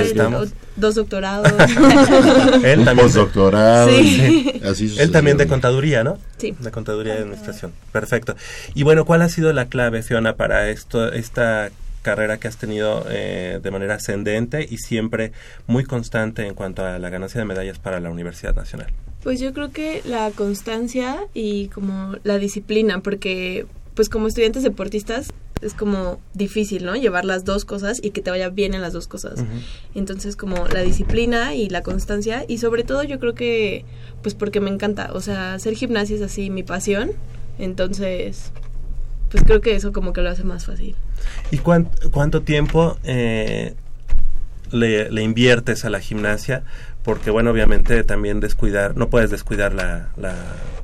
dos doctorados. Él también. Postdoctorado. Sí. Así Él también de contaduría, ¿no? Sí. De contaduría y administración. Perfecto. Y bueno, ¿cuál ha sido la clave, Fiona, para esto, esta carrera que has tenido eh, de manera ascendente y siempre muy constante en cuanto a la ganancia de medallas para la Universidad Nacional? Pues yo creo que la constancia y como la disciplina, porque pues como estudiantes deportistas es como difícil, ¿no? Llevar las dos cosas y que te vaya bien en las dos cosas. Entonces como la disciplina y la constancia y sobre todo yo creo que pues porque me encanta, o sea, hacer gimnasia es así mi pasión, entonces pues creo que eso como que lo hace más fácil. ¿Y cuánto tiempo eh, le, le, inviertes a la gimnasia porque bueno, obviamente también descuidar, no puedes descuidar la,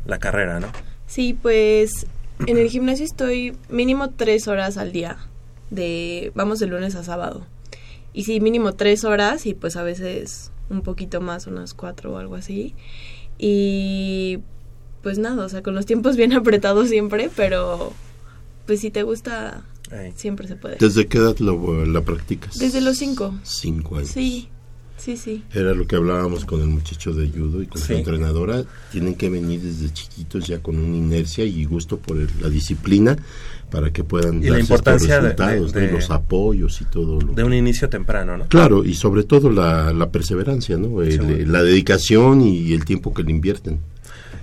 la, carrera, ¿no? Sí, pues en el gimnasio estoy mínimo tres horas al día, de, vamos de lunes a sábado. Y sí, mínimo tres horas y pues a veces un poquito más, unas cuatro o algo así. Y pues nada, o sea, con los tiempos bien apretados siempre, pero pues si te gusta, siempre se puede. ¿Desde qué edad lo, la practicas? Desde los cinco. Cinco años. Sí. Sí, sí. Era lo que hablábamos con el muchacho de judo y con su entrenadora. Tienen que venir desde chiquitos ya con una inercia y gusto por la disciplina para que puedan y la importancia resultados, de, los apoyos y todo. Lo de un inicio temprano, ¿no? Claro, y sobre todo la, la perseverancia, ¿no? la dedicación y el tiempo que le invierten.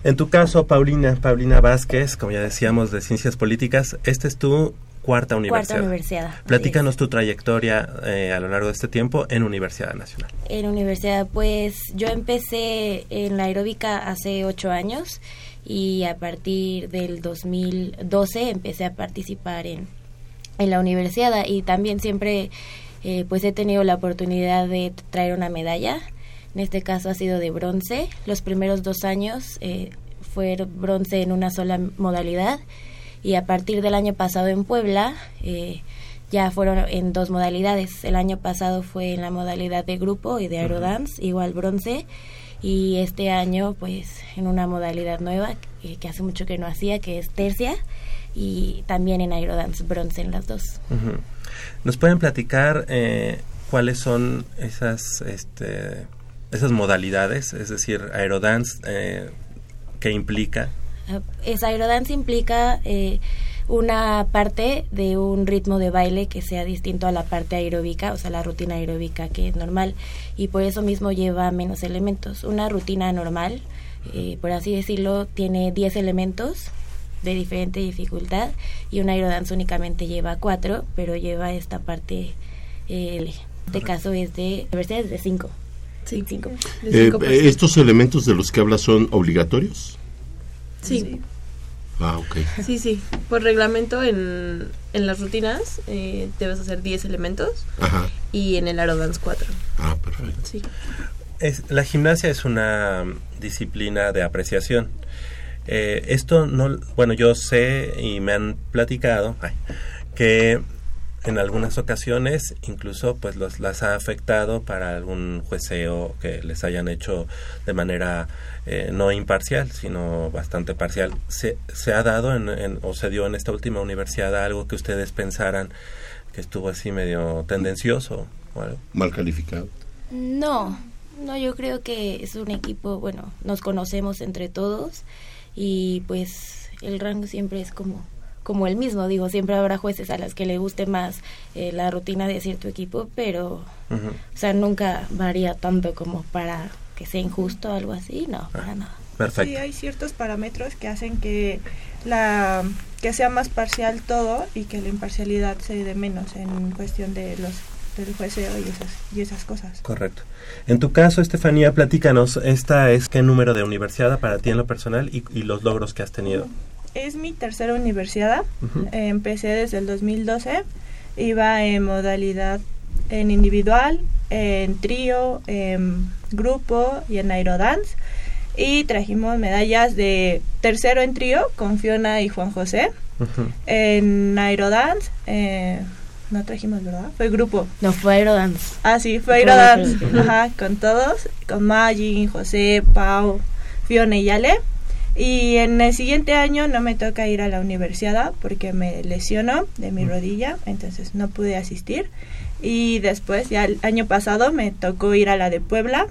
En tu caso, Paulina, Paulina Vázquez, como ya decíamos, de Ciencias Políticas, este es tu cuarta universidad. Cuarta universidad. Platícanos tu trayectoria eh, a lo largo de este tiempo en Universidad Nacional. En universidad, pues yo empecé en la aeróbica hace ocho años y a partir del 2012 empecé a participar en, en la universidad y también siempre eh, pues he tenido la oportunidad de traer una medalla. En este caso ha sido de bronce. Los primeros dos años eh, fue bronce en una sola modalidad y a partir del año pasado en Puebla eh, ya fueron en dos modalidades. El año pasado fue en la modalidad de grupo y de aerodance, igual bronce, y este año pues en una modalidad nueva que hace mucho que no hacía, que es tercia, y también en aerodance bronce en las dos. ¿Nos pueden platicar eh, cuáles son esas, este, esas modalidades? Es decir, aerodance, eh, ¿qué implica? Es aerodance implica eh, una parte de un ritmo de baile que sea distinto a la parte aeróbica, o sea, la rutina aeróbica que es normal, y por eso mismo lleva menos elementos. Una rutina normal, eh, por así decirlo, tiene 10 elementos de diferente dificultad y una aerodance únicamente lleva 4, pero lleva esta parte, eh, este caso es de, universidades de 5. Sí, cinco. Eh, ¿Estos elementos de los que hablas son obligatorios? Sí. Ah, ok. Sí, sí. Por reglamento, en, en las rutinas eh, debes hacer 10 elementos Ajá. y en el aerodance 4. Ah, perfecto. Sí. Es, la gimnasia es una disciplina de apreciación. Eh, esto no, bueno, yo sé y me han platicado ay, que en algunas ocasiones incluso pues los, las ha afectado para algún jueceo que les hayan hecho de manera eh, no imparcial sino bastante parcial. Se, se ha dado en, en, o se dio en esta última universidad algo que ustedes pensaran que estuvo así medio tendencioso o algo mal calificado no no yo creo que es un equipo bueno nos conocemos entre todos y pues el rango siempre es como como el mismo, digo, siempre habrá jueces a las que le guste más eh, la rutina de cierto equipo, pero, uh -huh. o sea, nunca varía tanto como para que sea injusto o algo así, no, para nada. Perfecto. Sí, hay ciertos parámetros que hacen que la que sea más parcial todo y que la imparcialidad se dé menos en cuestión de los del jueceo y esas, y esas cosas. Correcto. En tu caso, Estefanía, platícanos, ¿esta es qué número de universidad para ti en lo personal y, y los logros que has tenido? Es mi tercera universidad. Uh -huh. empecé desde el 2012. Iba en modalidad en individual, en trío, en grupo y en aerodance. Y trajimos medallas de tercero en trío con Fiona y Juan José. Uh -huh. En aerodance, eh, no trajimos, ¿verdad? Fue grupo. No, fue aerodance. Ah, sí, fue aerodance. Ajá, con todos. Con Maggie, José, Pau, Fiona y Ale. Y en el siguiente año no me toca ir a la universidad porque me lesionó de mi rodilla, entonces no pude asistir. Y después, ya el año pasado, me tocó ir a la de Puebla.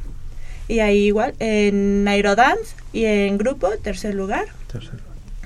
Y ahí igual, en Aerodance y en grupo, tercer lugar. Tercer.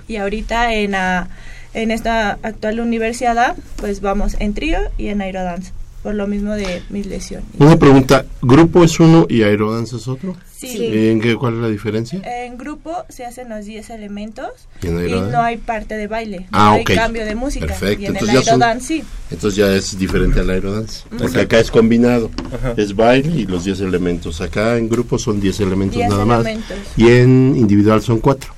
Y ahorita en, a, en esta actual universidad, pues vamos en trío y en Aerodance, por lo mismo de mis lesiones. Una pregunta, ¿grupo es uno y Aerodance es otro? Sí. ¿En qué, cuál es la diferencia? En grupo se hacen los 10 elementos y, y, no hay parte de baile, ah, no hay okay. cambio de música. Perfecto. Y en entonces el aerodance son, sí. Entonces ya es diferente al aerodance. Uh -huh. Porque acá es combinado. Ajá. Es baile y los 10 elementos. Acá en grupo son 10 elementos diez nada elementos. más. Y en individual son 4.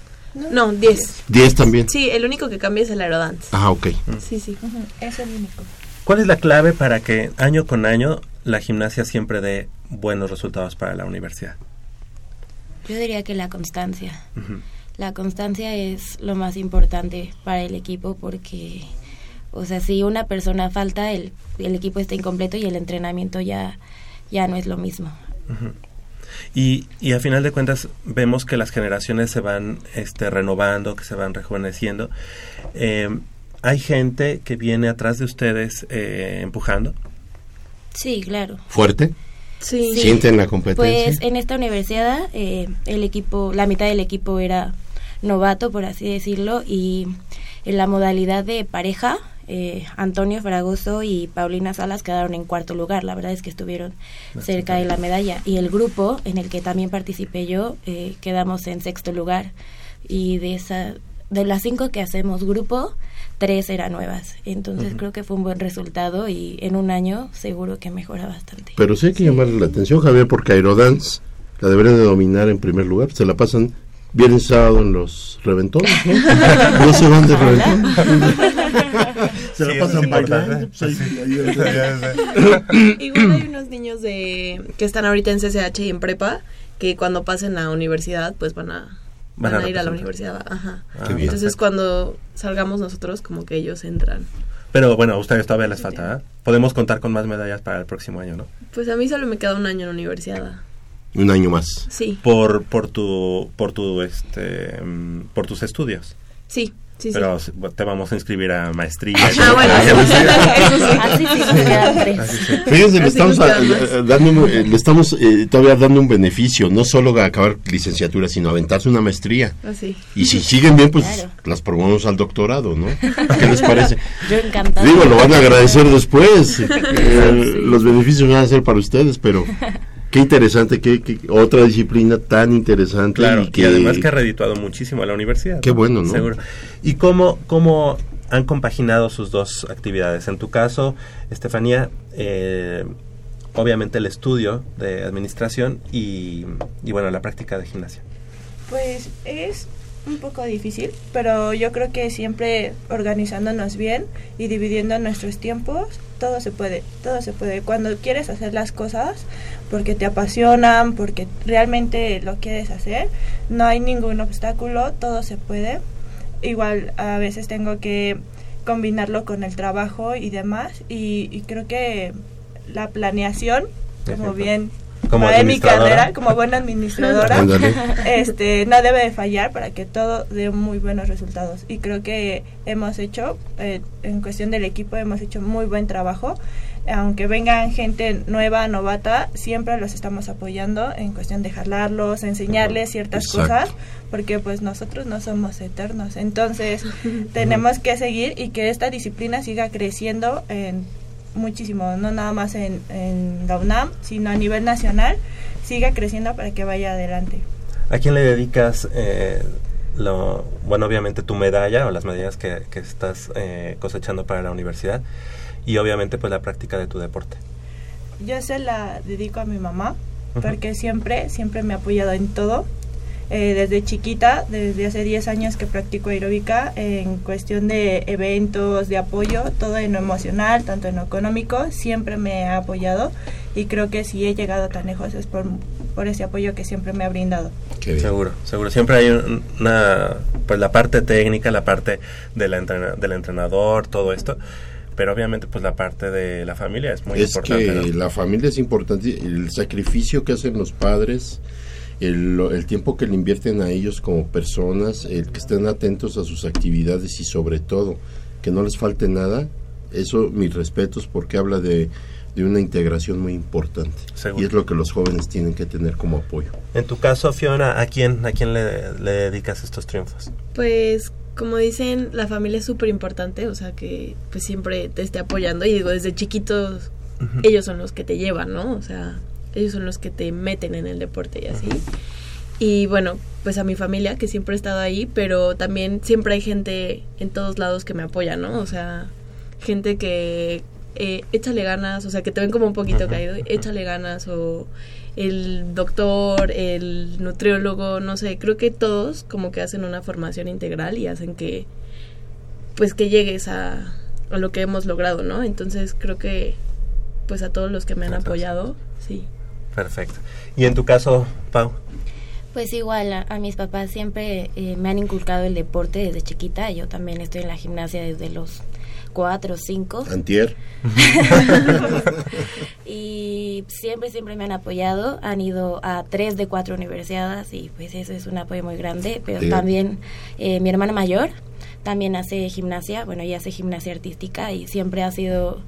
No, 10. 10 también. Sí, el único que cambia es el aerodance. Ah, ok. Sí, sí. Uh -huh. Es el único. ¿Cuál es la clave para que año con año la gimnasia siempre dé buenos resultados para la universidad? Yo diría que la constancia. Uh -huh. La constancia es lo más importante para el equipo porque, o sea, si una persona falta, el, el equipo está incompleto y el entrenamiento ya, ya no es lo mismo. Uh -huh. Y, y a final de cuentas vemos que las generaciones se van este, renovando, que se van rejuveneciendo. Eh, ¿Hay gente que viene atrás de ustedes eh, empujando? Sí, claro. ¿Fuerte? Sí. ¿Sienten la competencia? Pues en esta universidad eh, el equipo, la mitad del equipo era novato, por así decirlo, y en la modalidad de pareja, eh, Antonio Fragoso y Paulina Salas quedaron en cuarto lugar. La verdad es que estuvieron cerca de la medalla. Y el grupo en el que también participé yo, eh, quedamos en sexto lugar. Y de esa, de las cinco que hacemos grupo, tres eran nuevas. Entonces uh -huh. creo que fue un buen resultado y en un año seguro que mejora bastante. Pero sí hay que llamarle la atención, Javier, porque Aerodance la deberían de dominar en primer lugar. Se la pasan viernes sábado en los reventones, ¿no? no se van de reventones. se Sí, la pasan bailando. pues, Igual hay unos niños de que están ahorita en CCH y en prepa que cuando pasen a universidad pues van a Van van, a a, ir a la universidad. Ajá. Ah, Qué bien. Entonces cuando salgamos nosotros como que ellos entran. Pero bueno, a ustedes todavía les falta. ¿eh? Podemos contar con más medallas para el próximo año, ¿no? Pues a mí solo me queda un año en la universidad. Un año más. Sí, Por por tu por tu este mm, por tus estudios. sí, sí. Pero te vamos a inscribir a maestría. Ah, bueno, le estamos, a- dando, eh, le estamos eh, todavía dando un beneficio, no solo a acabar licenciatura, sino aventarse una maestría. Así. Y si siguen bien, pues Claro. las promovemos al doctorado, ¿no? ¿Qué les parece? Yo encantada. Digo, lo van a agradecer después. Eh, Los beneficios van a ser para ustedes, pero qué interesante, qué, qué- otra disciplina tan interesante. Claro, y y, que, además que ha redituado muchísimo a la universidad. Qué bueno, ¿no? Seguro. ¿Y cómo, cómo han compaginado sus dos actividades? En tu caso, Estefanía, eh, obviamente el estudio de administración y, y bueno, la práctica de gimnasia? Pues es un poco difícil, pero yo creo que siempre organizándonos bien y dividiendo nuestros tiempos, todo se puede, todo se puede. Cuando quieres hacer las cosas porque te apasionan, porque realmente lo quieres hacer, no hay ningún obstáculo, todo se puede. Igual a veces tengo que combinarlo con el trabajo y demás y, creo que la planeación, como bien como en mi carrera como buena administradora. Este no debe de fallar para que todo dé muy buenos resultados. Y creo que hemos hecho eh, en cuestión del equipo hemos hecho muy buen trabajo. Aunque vengan gente nueva novata siempre los estamos apoyando en cuestión de jalarlos enseñarles ciertas cosas porque pues nosotros no somos eternos. Entonces tenemos que seguir y que esta disciplina siga creciendo en muchísimo, no nada más en, en la UNAM, sino a nivel nacional, siga creciendo para que vaya adelante. ¿A quién le dedicas, eh, lo, bueno, obviamente tu medalla o las medallas que, que estás eh, cosechando para la universidad y obviamente pues la práctica de tu deporte? Yo se la dedico a mi mamá, porque siempre, siempre me ha apoyado en todo eh, desde chiquita, desde hace 10 años que practico aeróbica, en cuestión de eventos, de apoyo, todo en lo emocional, tanto en lo económico, siempre me ha apoyado y creo que si he llegado tan lejos es por, por ese apoyo que siempre me ha brindado. Seguro, seguro. Siempre hay una, pues la parte técnica, la parte de la del entrenador, todo esto pero obviamente pues la parte de la familia es muy importante. Es que la familia es importante, el sacrificio que hacen los padres, el, tiempo que le invierten a ellos como personas, el que estén atentos a sus actividades y sobre todo que no les falte nada, eso mis respetos porque habla de, una integración muy importante. Y es lo que los jóvenes tienen que tener como apoyo. En tu caso, Fiona, ¿a quién, a quién le, dedicas estos triunfos? Pues como dicen, la familia es súper importante, o sea que pues siempre te esté apoyando y digo, desde chiquitos ellos son los que te llevan, ¿no? O sea, ellos son los que te meten en el deporte y así. Y bueno, pues a mi familia, que siempre he estado ahí, pero también siempre hay gente en todos lados que me apoya, ¿no? O sea, gente que eh, échale ganas, o sea, que te ven como un poquito caído, échale ganas, o el doctor, el nutriólogo, no sé, creo que todos como que hacen una formación integral y hacen que, pues que llegues a, a lo que hemos logrado, ¿no? Entonces creo que, pues a todos los que me han apoyado, sí. Perfecto. ¿Y en tu caso, Pau? Pues igual, a, mis papás siempre eh, me han inculcado el deporte desde chiquita. Yo también estoy en la gimnasia desde los cuatro o cinco. Antier. y siempre, siempre me han apoyado. Han ido a tres de cuatro universidades y pues eso es un apoyo muy grande. Pero también eh, mi hermana mayor también hace gimnasia. Bueno, ella hace gimnasia artística y siempre ha sido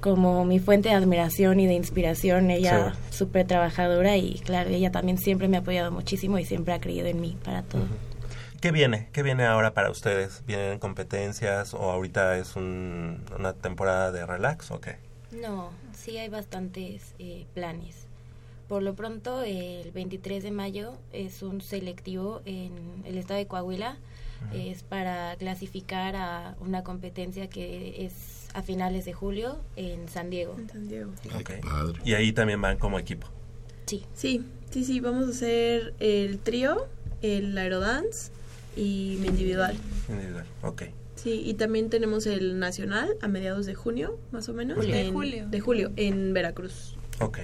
como mi fuente de admiración y de inspiración. Ella súper trabajadora y claro, ella también siempre me ha apoyado muchísimo y siempre ha creído en mí para todo. ¿Qué viene? ¿Qué viene ahora para ustedes? ¿Vienen competencias o ahorita es una temporada de relax o qué? No, sí hay bastantes eh, planes. Por lo pronto, el 23 de mayo es un selectivo en el estado de Coahuila. Es para clasificar a una competencia que es a finales de julio en San Diego. En San Diego. Y ahí también van como equipo. Sí. Sí, sí, sí, vamos a hacer el trío, el aerodance y mi individual. Individual, ok. Sí, y también tenemos el nacional a mediados de junio, más o menos. de julio. De julio, en Veracruz. Ok.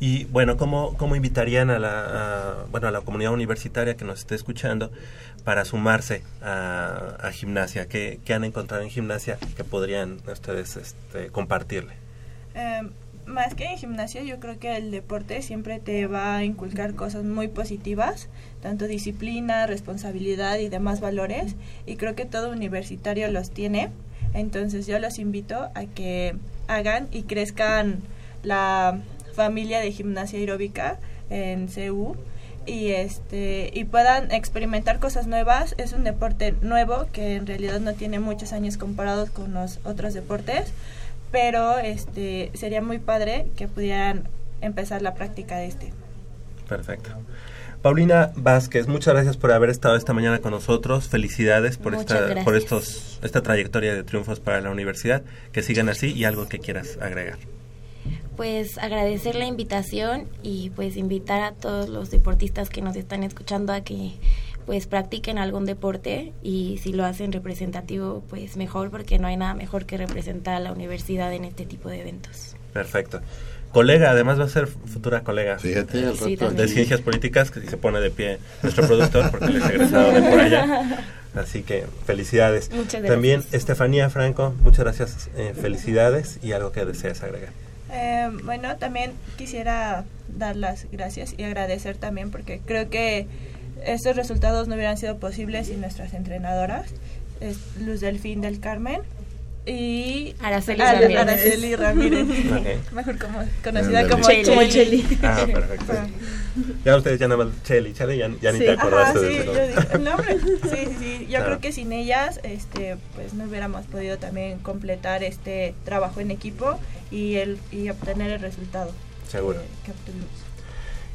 Y bueno, ¿cómo, cómo invitarían a la, bueno, a la comunidad universitaria que nos esté escuchando para sumarse a, gimnasia? ¿Qué, han encontrado en gimnasia que podrían ustedes este, compartirle? Em, más que en gimnasia, yo creo que el deporte siempre te va a inculcar cosas muy positivas, tanto disciplina, responsabilidad y demás valores, y creo que todo universitario los tiene. Entonces yo los invito a que hagan y crezcan la familia de gimnasia aeróbica en CU y este y puedan experimentar cosas nuevas es un deporte nuevo que en realidad no tiene muchos años comparados con los otros deportes pero este sería muy padre que pudieran empezar la práctica de este perfecto Paulina Vázquez, muchas gracias por haber estado esta mañana con nosotros. Felicidades por esta por estos esta trayectoria de triunfos para la universidad. Que sigan así y algo que quieras agregar. Pues agradecer la invitación y pues invitar a todos los deportistas que nos están escuchando a que pues practiquen algún deporte y si lo hacen representativo pues mejor porque no hay nada mejor que representar a la universidad en este tipo de eventos. Perfecto. Colega, además va a ser futura colega Fíjate, de ciencias políticas que se pone de pie nuestro productor porque él es egresado de por allá. Así que felicidades. Muchas gracias. También Estefanía Franco, muchas gracias, eh, felicidades y algo que deseas agregar. Eh, bueno, también quisiera dar las gracias y agradecer también porque creo que estos resultados no hubieran sido posibles sin nuestras entrenadoras, es Luz Delfín del Carmen y Araceli Ah, Ramírez. Araceli Ramírez, Ok. mejor como, conocida como Cheli. como Cheli. Ah, perfecto. Ah. Ya ustedes ya nada más, Cheli, Cheli, ya, ya ni te ajá, acordaste sí, de yo digo, nombre. Sí, sí, sí. Yo Claro. creo que sin ellas, este, pues no hubiéramos podido también completar este trabajo en equipo y el y obtener el resultado Seguro. que, que obtuvimos.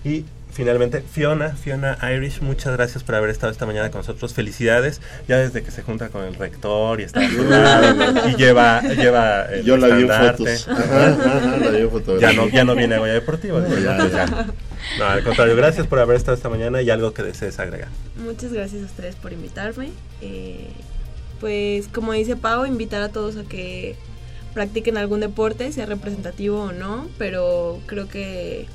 Y finalmente, Fiona, Fiona Irish, muchas gracias por haber estado esta mañana con nosotros. Felicidades, ya desde que se junta con el rector y está y lleva, lleva el Yo la vi en estandarte. fotos. Ajá, ajá, la vi en Ya fotografía. no, ya no viene a Goya Deportivo. No, ya, entonces ya. No, al contrario, gracias por haber estado esta mañana y algo que desees agregar. Muchas gracias a ustedes por invitarme. Eh, pues como dice Pau, invitar a todos a que practiquen algún deporte, sea representativo o no, pero creo que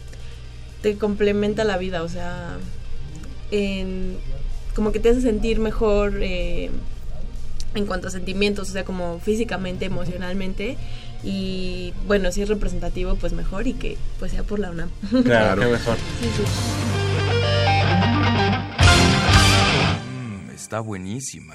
te complementa la vida, o sea, en- como que te hace sentir mejor eh, en cuanto a sentimientos, o sea, como físicamente, emocionalmente. Y bueno, si es representativo, pues mejor y que pues sea por la UNAM. Claro, mejor. Sí, sí. Mm, está buenísima.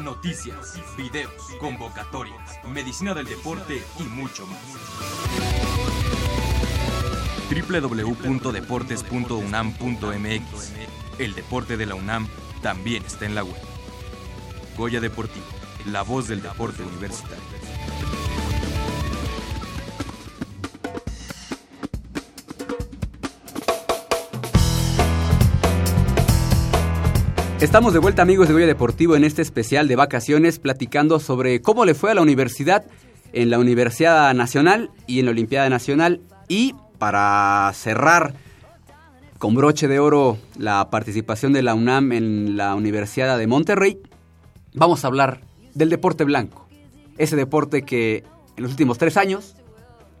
Noticias, videos, convocatorias, medicina del deporte y mucho más. www.deportes.unam.mx El deporte de la UNAM también está en la web. Goya Deportivo, la voz del deporte universitario. Estamos de vuelta amigos de Goya Deportivo en este especial de vacaciones platicando sobre cómo le fue a la universidad en la Universidad Nacional y en la Olimpiada Nacional y para cerrar con broche de oro la participación de la UNAM en la Universidad de Monterrey, vamos a hablar del deporte blanco. Ese deporte que en los últimos tres años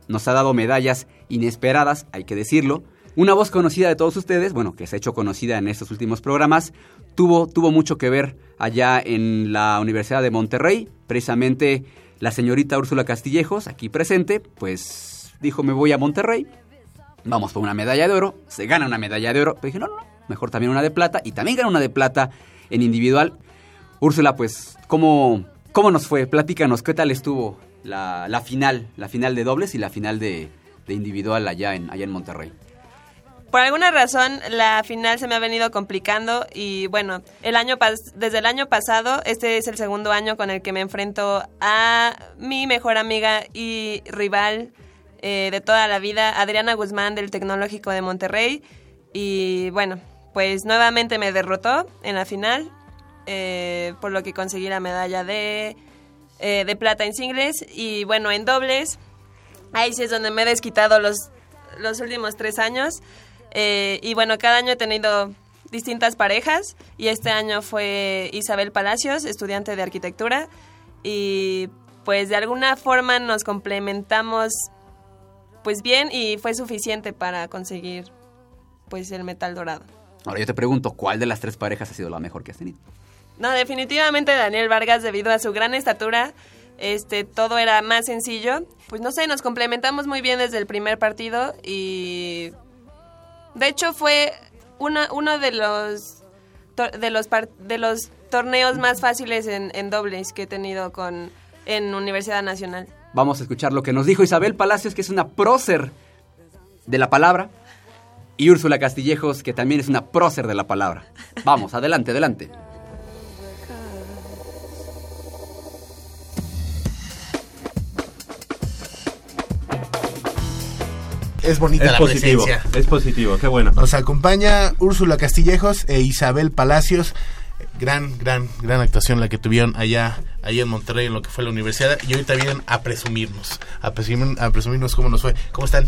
nos ha dado medallas inesperadas, hay que decirlo. Una voz conocida de todos ustedes, bueno, que se ha hecho conocida en estos últimos programas, tuvo, tuvo mucho que ver allá en la Universidad de Monterrey. Precisamente la señorita Úrsula Castillejos, aquí presente, pues dijo, me voy a Monterrey, vamos por una medalla de oro, se gana una medalla de oro. Pero dije, no, no, mejor también una de plata, y también gana una de plata en individual. Úrsula, pues, ¿cómo, cómo nos fue? Platícanos, ¿qué tal estuvo la, la final, la final de dobles y la final de, de individual allá en, allá en Monterrey? Por alguna razón la final se me ha venido complicando y bueno, el año desde el año pasado, este es el segundo año con el que me enfrento a mi mejor amiga y rival eh, de toda la vida, Adriana Guzmán del Tecnológico de Monterrey y bueno, pues nuevamente me derrotó en la final, eh, por lo que conseguí la medalla de, eh, de plata en singles y bueno, en dobles, ahí sí es donde me he desquitado los, los últimos tres años. Eh, y bueno, cada año he tenido distintas parejas y este año fue Isabel Palacios, estudiante de arquitectura y pues de alguna forma nos complementamos pues bien y fue suficiente para conseguir pues el metal dorado. Ahora yo te pregunto, ¿cuál de las tres parejas ha sido la mejor que has tenido? No, definitivamente Daniel Vargas debido a su gran estatura, este todo era más sencillo. Pues no sé, nos complementamos muy bien desde el primer partido y de hecho fue uno de los de los de los torneos más fáciles en, en dobles que he tenido con en Universidad Nacional. Vamos a escuchar lo que nos dijo Isabel Palacios, que es una prócer de la palabra y Úrsula Castillejos, que también es una prócer de la palabra. Vamos, adelante, adelante. Es bonita es la positivo, presencia. Es positivo, qué bueno. Nos acompaña Úrsula Castillejos e Isabel Palacios. Gran, gran, gran actuación la que tuvieron allá, allá en Monterrey, en lo que fue la universidad. Y ahorita vienen a presumirnos, a, presumir, a presumirnos cómo nos fue. ¿Cómo están?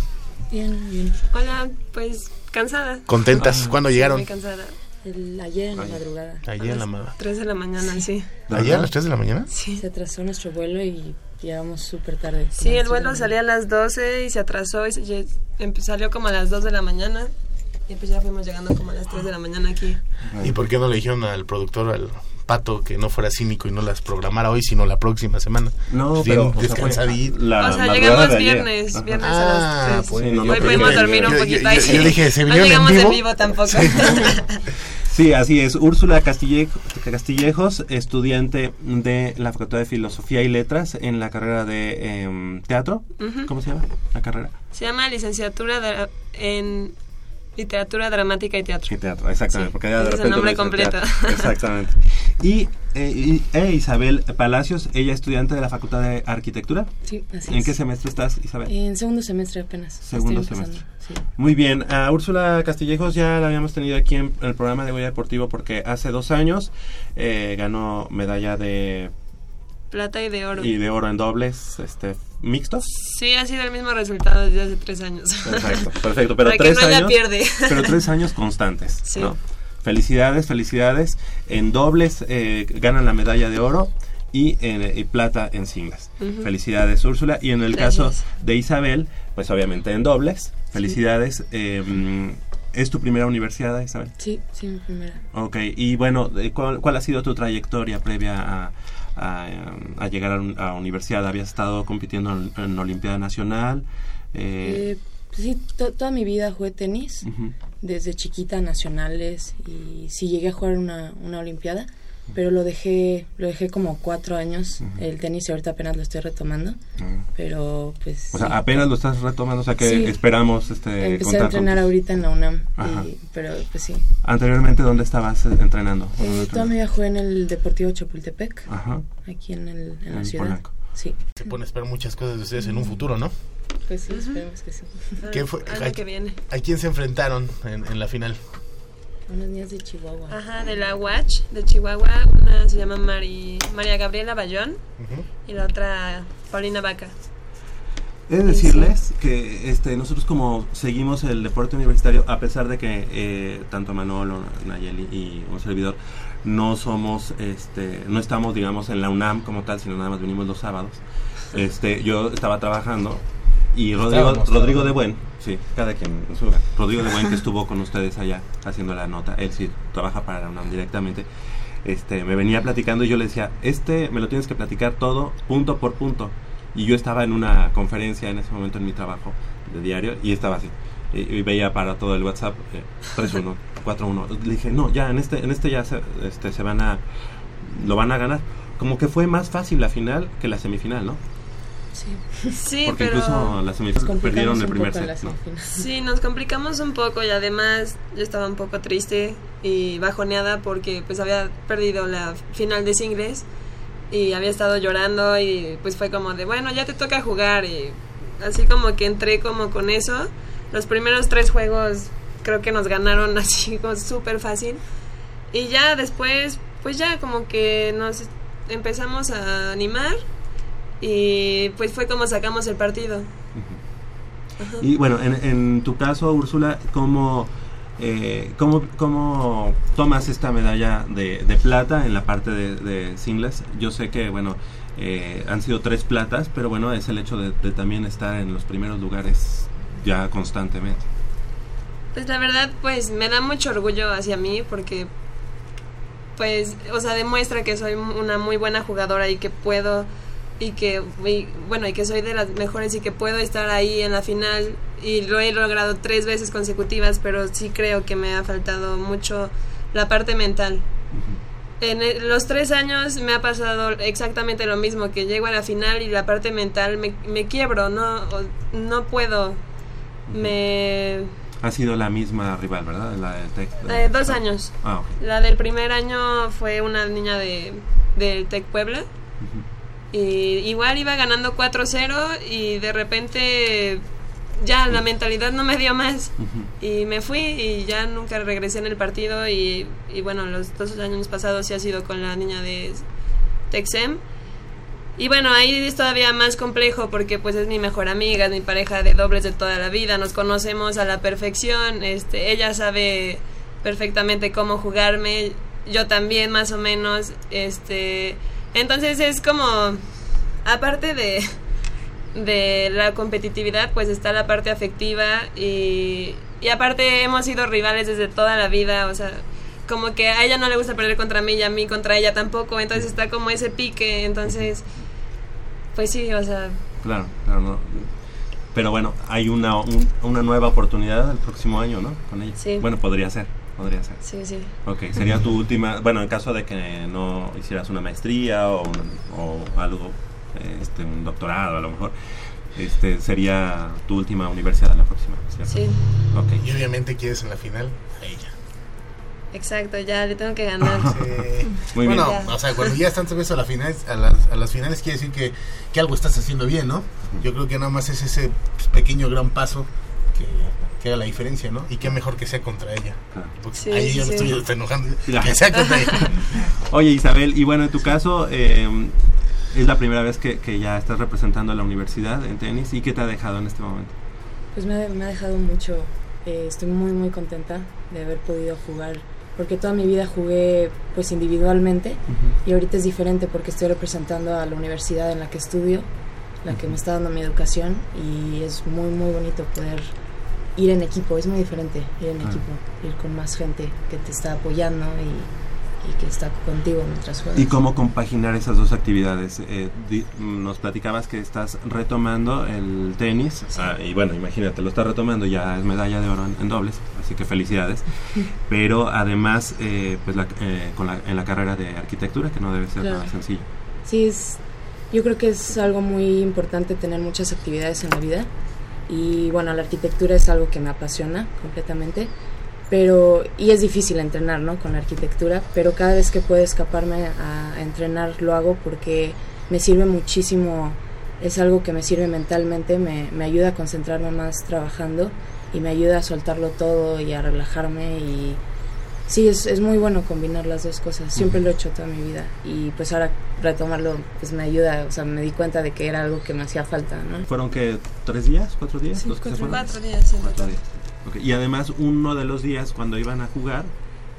Bien, bien. Hola, pues cansada. ¿Contentas? ¿Cuándo llegaron? Muy cansada. El, ayer en la madrugada. Ayer en la madrugada. 3 de la mañana, sí. ¿Ayer a las 3 de la mañana? Sí. Se atrasó nuestro vuelo y llegamos súper tarde. Sí, el vuelo salía a las 12 y se atrasó y se, salió como a las 2 de la mañana. Y pues ya fuimos llegando como a las 3 de la mañana aquí. ¿Y por qué no le dijeron al productor, al pato, que no fuera cínico y no las programara hoy, sino la próxima semana? No, pues pero descansadito. O sea, o sea llegamos viernes, viernes ah, a las 3. Pues, sí, no, hoy pudimos dormir un poquito. Yo, yo, yo, dije, ¿se vinieron no llegamos en vivo? en vivo tampoco. Sí. Sí, así es. Úrsula Castillejo, Castillejos, estudiante de la Facultad de Filosofía y Letras en la carrera de eh, teatro. Uh -huh. ¿Cómo se llama la carrera? Se llama licenciatura de, en literatura dramática y teatro. Y teatro, exactamente. Sí, porque ya de es el nombre completo. Exactamente. Y, eh, y eh, Isabel Palacios, ella estudiante de la Facultad de Arquitectura. Sí, así ¿En es. qué semestre estás, Isabel? En segundo semestre apenas. Segundo semestre. Sí. Muy bien. A Úrsula Castillejos ya la habíamos tenido aquí en, en el programa de Goya Deportivo porque hace dos años eh, ganó medalla de plata y de oro. Y de oro en dobles, este, mixtos. Sí, ha sido el mismo resultado desde hace tres años. Perfecto, perfecto. Pero Para tres que no años. pierde. Pero tres años constantes. Sí. ¿no? Felicidades, felicidades. En dobles eh, ganan la medalla de oro y, en, y plata en singles. Uh -huh. Felicidades, Úrsula. Y en el Gracias. caso de Isabel, pues obviamente en dobles. Felicidades. Sí. Eh, ¿Es tu primera universidad, Isabel? Sí, sí, mi primera. Ok, y bueno, ¿cuál, cuál ha sido tu trayectoria previa a, a, a llegar a, a, universidad? ¿Habías estado compitiendo en, en Olimpiada Nacional? Eh, eh, sí, to, toda mi vida jugué tenis, uh -huh. desde chiquita nacionales, y sí llegué a jugar una, una Olimpiada, pero lo dejé lo dejé como cuatro años uh -huh. el tenis y ahorita apenas lo estoy retomando uh -huh. pero pues o sea sí. apenas lo estás retomando o sea que sí. esperamos este empecé a entrenar con... ahorita en la UNAM y, pero pues sí anteriormente dónde estabas entrenando eh, toda mi vida jugué en el Deportivo Chapultepec aquí en, el, en la en ciudad Polanco. sí se pueden esperar muchas cosas de ustedes en un futuro no pues sí esperemos que sí ¿Qué fue, a, que viene. ¿A quién se enfrentaron en, en la final? Unas niñas de Chihuahua. Ajá, de la Watch de Chihuahua. Una se llama Mari, María Gabriela Bayón uh -huh. y la otra Paulina Vaca. Es decirles sí. que este, nosotros como seguimos el deporte universitario, a pesar de que eh, tanto Manolo, Nayeli y un servidor no somos, este, no estamos digamos en la UNAM como tal, sino nada más venimos los sábados. Este, yo estaba trabajando y Rodrigo, Rodrigo de Buen, sí, cada quien en su lugar. Rodrigo de Buen que estuvo con ustedes allá haciendo la nota, él sí trabaja para la UNAM directamente. Este, me venía platicando y yo le decía, este me lo tienes que platicar todo punto por punto. Y yo estaba en una conferencia en ese momento en mi trabajo de diario y estaba así. Y, y veía para todo el WhatsApp eh, 3-1, 4-1. Le dije, no, ya en este, en este ya se, este, se van a, lo van a ganar. Como que fue más fácil la final que la semifinal, ¿no? Sí, sí Porque pero incluso las semifinales perdieron el primer set. ¿no? Sí, nos complicamos un poco y además yo estaba un poco triste y bajoneada porque pues había perdido la final de singles y había estado llorando y pues fue como de bueno ya te toca jugar y así como que entré como con eso. Los primeros tres juegos creo que nos ganaron así como súper fácil y ya después pues ya como que nos empezamos a animar y pues fue como sacamos el partido. Uh -huh. Y bueno, en, en, tu caso, Úrsula, ¿cómo, eh, cómo, cómo tomas esta medalla de, de plata en la parte de, de, singles? Yo sé que, bueno, eh, han sido tres platas, pero bueno, es el hecho de, de, también estar en los primeros lugares ya constantemente. Pues la verdad, pues me da mucho orgullo hacia mí porque, pues, o sea, demuestra que soy una muy buena jugadora y que puedo y que y, bueno y que soy de las mejores y que puedo estar ahí en la final y lo he logrado tres veces consecutivas pero sí creo que me ha faltado mucho la parte mental uh -huh. en el, los tres años me ha pasado exactamente lo mismo que llego a la final y la parte mental me, me quiebro no no puedo uh -huh. me Ha sido la misma rival, ¿verdad? La del TEC. Eh, dos años. Ah, ok. La del primer año fue una niña de, del TEC Puebla. Y igual iba ganando 4-0 y de repente ya la mentalidad no me dio más. Y me fui y ya nunca regresé en el partido. Y, y bueno, los dos años pasados sí ha sido con la niña de Texem. Y bueno, ahí es todavía más complejo porque pues es mi mejor amiga, es mi pareja de dobles de toda la vida, nos conocemos a la perfección, este, ella sabe perfectamente cómo jugarme, yo también más o menos, este, entonces es como, aparte de, de la competitividad, pues está la parte afectiva y, y aparte hemos sido rivales desde toda la vida, o sea, como que a ella no le gusta perder contra mí y a mí contra ella tampoco, entonces está como ese pique, entonces, pues sí, o sea... Claro, claro, no. Pero bueno, hay una, un- una nueva oportunidad el próximo año, ¿no? Con ella. Sí. Bueno, podría ser, podría ser. Sí, sí. Ok, sería tu última, bueno, en caso de que no hicieras una maestría o, un- o algo, este, un doctorado a lo mejor, este, sería tu última universidad la próxima, ¿cierto? Sí. Ok. Y obviamente quieres en la final a ella. Exacto, ya le tengo que ganar. Muy bueno, bien. o sea, cuando ya veces a, la final, a, las, a las finales quiere decir que, que algo estás haciendo bien, ¿no? Yo creo que nada más es ese pequeño gran paso que, que haga la diferencia, ¿no? Y qué mejor que sea contra ella. Porque Sí, ahí sí, yo sí. estoy estoy enojando. Que sea contra ella. Oye Isabel, y bueno, en tu caso, eh, es la primera vez que, que ya estás representando a la universidad en tenis, ¿y qué te ha dejado en este momento? Pues me ha, me ha dejado mucho. eh, estoy muy, muy contenta de haber podido jugar. Porque toda mi vida jugué pues individualmente y ahorita es diferente porque estoy representando a la universidad en la que estudio, la que me está dando mi educación y es muy, muy bonito poder ir en equipo. Es muy diferente ir en Claro. equipo, ir con más gente que te está apoyando y, y que está contigo mientras juegas. ¿Y cómo compaginar esas dos actividades? Eh, di- nos platicabas que estás retomando el tenis, ah, y bueno, imagínate, lo estás retomando, ya es medalla de oro en, en dobles, así que felicidades. Pero además, eh, pues la- eh, con la- en la carrera de arquitectura, que no debe ser Claro. nada sencillo. Sí, es, yo creo que es algo muy importante tener muchas actividades en la vida y bueno, la arquitectura es algo que me apasiona completamente, pero y es difícil entrenar, ¿no? Con la arquitectura, pero cada vez que puedo escaparme a, entrenar lo hago porque me sirve muchísimo, es algo que me sirve mentalmente, me, me ayuda a concentrarme más trabajando y me ayuda a soltarlo todo y a relajarme y Sí, es, es muy bueno combinar las dos cosas. Siempre lo he hecho toda mi vida. Y pues ahora retomarlo pues me ayuda. O sea, me di cuenta de que era algo que me hacía falta, ¿no? ¿Fueron que tres días, cuatro días? Sí, los que se cuatro, cuatro días, sí, Cuatro Y además, uno de los días cuando iban a jugar,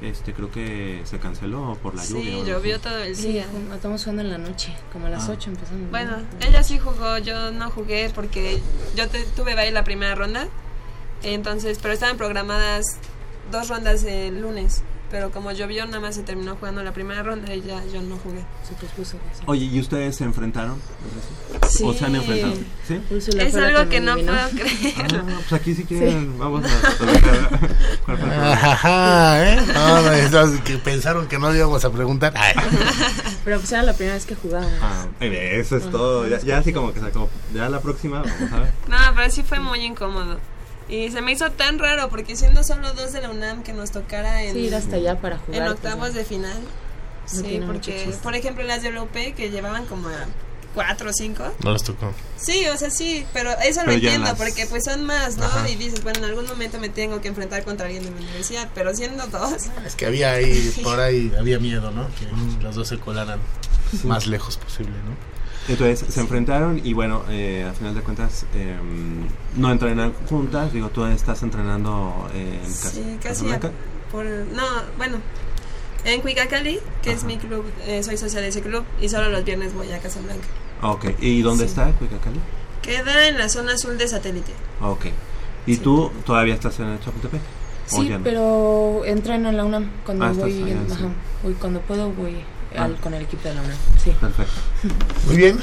este creo que se canceló por la lluvia. Sí, llovió todo el Sí, día. ju- estamos jugando en la noche, como a las Ah. 8 empezamos. Bueno, ¿no? ella sí jugó, yo no jugué porque yo te- tuve baile la primera ronda, entonces, pero estaban programadas dos rondas el lunes, pero como llovió nada más se terminó jugando la primera ronda y ya yo no jugué. Se pospuso. Oye, ¿y ustedes se enfrentaron? Sí. ¿O se han enfrentado? ¿Sí? Es algo que no puedo creer. Ah, pues aquí si quieren, vamos a platicar. ¿Cuál fue el problema? Ajá, ¿eh? No, no, que pensaron que no íbamos a preguntar. Ay. Pero pues era la primera vez que jugábamos. Ah, eso es todo. Ya, ya así como que sacó. Ya la próxima, vamos a ver. No, pero sí fue muy incómodo. Y se me hizo tan raro porque siendo solo dos de la UNAM que nos tocara en, Sí, ir hasta allá para jugar, en pues, octavos de final. No sí, porque, por ejemplo, las de Europe que llevaban como a cuatro o cinco. No les tocó. Sí, o sea, sí, pero eso Pero lo entiendo las- porque pues son más, ¿no? Ajá. Y dices, bueno, en algún momento me tengo que enfrentar contra alguien de mi universidad, pero siendo dos. Es que había ahí, por ahí, había miedo, ¿no? Que los dos se colaran Sí. más lejos posible, ¿no? Entonces se enfrentaron y bueno, eh, al final de cuentas eh, no entrenan juntas. Digo, tú estás entrenando en Cas- Sí, casi. Por, no, bueno, en Cuicacali, que es mi club, eh, soy socia de ese club y solo los viernes voy a Casablanca. Ah, Ok, ¿y dónde Sí. está Cuicacali? Queda en la zona azul de satélite. Ah, Ok, ¿y tú todavía estás en Chapultepec? ¿O Sí, no? pero entreno en la UNAM. Cuando Ah, voy, allá, ajá, sí. voy, cuando puedo voy Ah. al, con el equipo de la UNAM. Sí. Perfecto. Muy bien.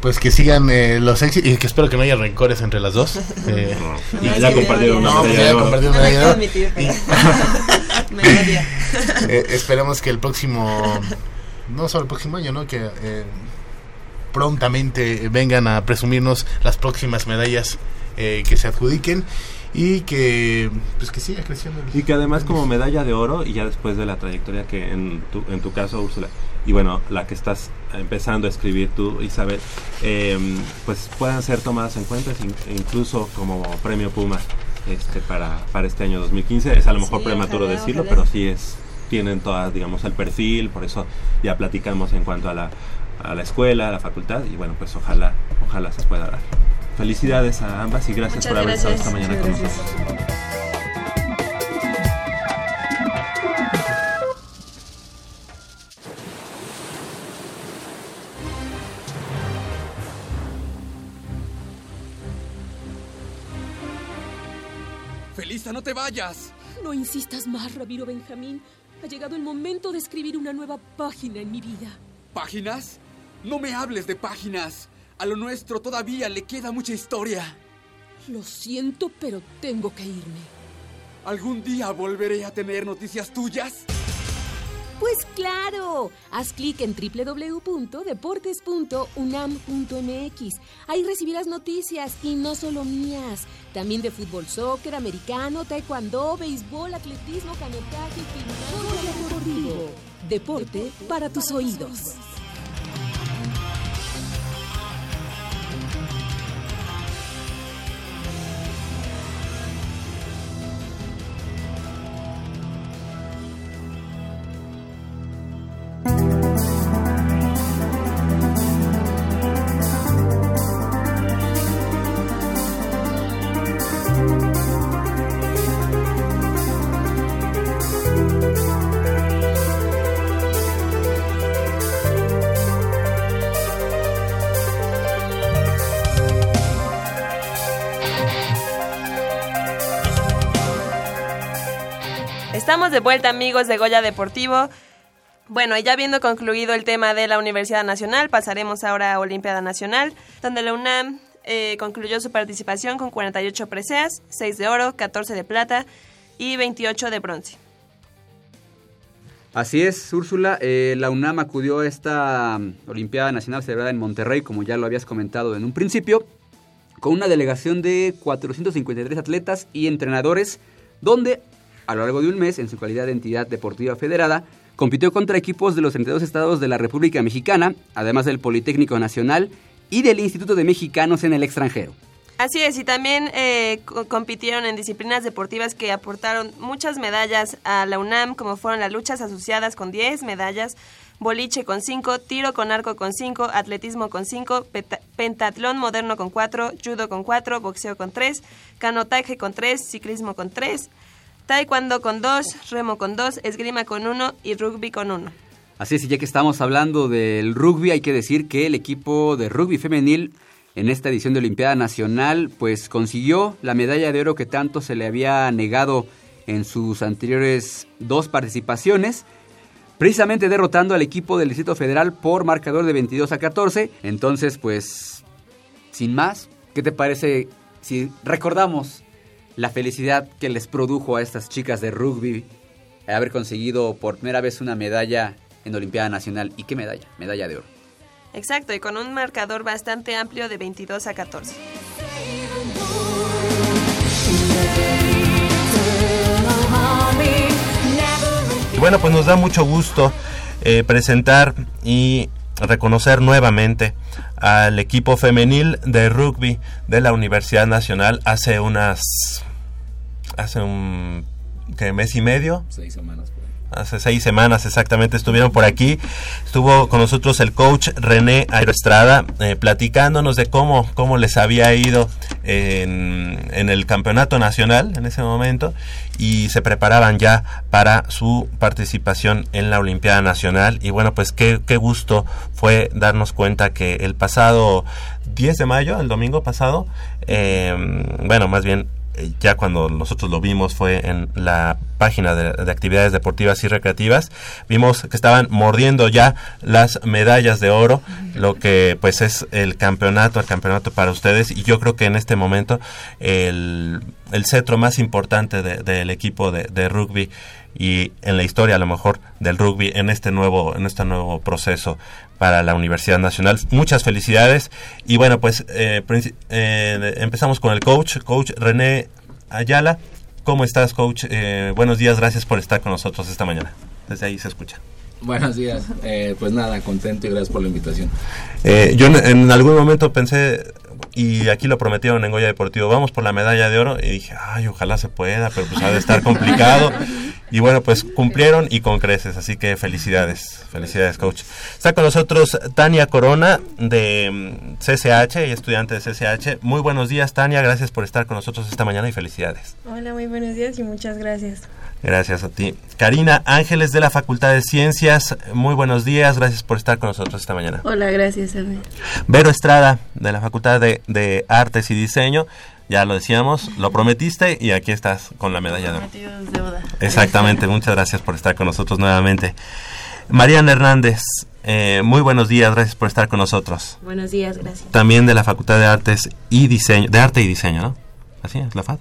Pues que sigan eh, los éxitos y que espero que no haya rencores entre las dos. Eh, No, ya- ya compartieron una No, pues medalla ya compartieron No una me medalla oro. admitir, pero me. Eh, esperemos que el próximo, no solo el próximo año, ¿no? Que eh, prontamente vengan a presumirnos las próximas medallas eh, que se adjudiquen. Y que pues que siga creciendo. Y que además como medalla de oro y ya después de la trayectoria que en tu, en tu caso, Úrsula, y bueno, la que estás empezando a escribir tú, Isabel, em, pues puedan ser tomadas en cuenta incluso como premio Puma este para, para este año 2015. Es a lo mejor prematuro decirlo, pero sí es tienen todas, digamos, el perfil, por eso ya platicamos en cuanto a la, a la escuela, a la facultad, y bueno, pues ojalá, ojalá se pueda dar. Felicidades a ambas y gracias por haber estado esta mañana con nosotros. Felisa, no te vayas. No insistas más, Ramiro Benjamín. Ha llegado el momento de escribir una nueva página en mi vida. ¿Páginas? No me hables de páginas. A lo nuestro todavía le queda mucha historia. Lo siento, pero tengo que irme. ¿Algún día volveré a tener noticias tuyas? Pues claro, haz clic en www.deportes.unam.mx. Ahí recibirás noticias y no solo mías, también de fútbol, soccer, americano, taekwondo, béisbol, atletismo, canotaje, gimnasia deportivo. Deporte para tus oídos. De vuelta amigos de Goya Deportivo. Bueno, ya habiendo concluido el tema de la Universidad Nacional, pasaremos ahora a Olimpiada Nacional, donde la UNAM eh, concluyó su participación con 48 preseas, 6 de oro, 14 de plata y 28 de bronce. Así es, Úrsula. Eh, la UNAM acudió a esta Olimpiada Nacional celebrada en Monterrey, como ya lo habías comentado en un principio, con una delegación de 453 atletas y entrenadores, donde a lo largo de un mes, en su calidad de entidad deportiva federada, compitió contra equipos de los 32 estados de la República Mexicana, además del Politécnico Nacional y del Instituto de Mexicanos en el extranjero. Así es, y también eh, compitieron en disciplinas deportivas que aportaron muchas medallas a la UNAM, como fueron las luchas asociadas con 10 medallas, boliche con 5, tiro con arco con 5, atletismo con 5, pentatlón moderno con 4, judo con 4, boxeo con 3, canotaje con 3, ciclismo con 3, taekwondo con dos, remo con dos, esgrima con uno y rugby con uno. Así es, y ya que estamos hablando del rugby, hay que decir que el equipo de rugby femenil en esta edición de Olimpiada Nacional, pues consiguió la medalla de oro que tanto se le había negado en sus anteriores dos participaciones, precisamente derrotando al equipo del Distrito Federal por marcador de 22 a 14. Entonces, pues, sin más, ¿qué te parece si recordamos la felicidad que les produjo a estas chicas de rugby haber conseguido por primera vez una medalla en Olimpiada Nacional. ¿Y qué medalla? Medalla de oro. Exacto, y con un marcador bastante amplio de 22 a 14. Y bueno, pues nos da mucho gusto eh, presentar y reconocer nuevamente al equipo femenil de rugby de la Universidad Nacional hace unas hace un mes y medio seis semanas hace seis semanas exactamente estuvieron por aquí. Estuvo con nosotros el coach René Aeroestrada eh, platicándonos de cómo, cómo les había ido en, en, el campeonato nacional en ese momento y se preparaban ya para su participación en la Olimpiada Nacional. Y bueno, pues qué, qué gusto fue darnos cuenta que el pasado 10 de mayo, el domingo pasado, eh, bueno, más bien ya cuando nosotros lo vimos fue en la página de, actividades deportivas y recreativas, vimos que estaban mordiendo ya las medallas de oro, lo que pues es el campeonato, el campeonato para ustedes. Y yo creo que en este momento el, el cetro más importante del equipo de, de rugby y en la historia a lo mejor del rugby en este nuevo en este nuevo proceso para la Universidad Nacional. Muchas felicidades y bueno pues eh, eh, empezamos con el coach, coach René Ayala. ¿Cómo estás, coach? Eh, buenos días, gracias por estar con nosotros esta mañana. Desde ahí se escucha. Buenos días. Eh, pues nada, contento y gracias por la invitación. Eh, yo en, algún momento pensé, y aquí lo prometieron en Goya Deportivo, vamos por la medalla de oro, y dije, ay, ojalá se pueda, pero pues ha de estar complicado. y bueno, pues cumplieron y con creces, así que felicidades, felicidades, coach. Está con nosotros Tania Corona de CCH mm, y estudiante de CCH. Muy buenos días, Tania, gracias por estar con nosotros esta mañana y felicidades. Hola, muy buenos días y muchas gracias. Gracias a ti. Karina Ángeles de la Facultad de Ciencias, muy buenos días, gracias por estar con nosotros esta mañana. Hola, gracias a Vero Estrada de la Facultad de, Artes y Diseño, ya lo decíamos, lo prometiste y aquí estás con la medalla de oro. Exactamente, muchas gracias por estar con nosotros nuevamente. Mariana Hernández, eh, muy buenos días, gracias por estar con nosotros. Buenos días, gracias. También de la Facultad de Artes y Diseño, de Arte y Diseño, ¿no? ¿Así es la FAD?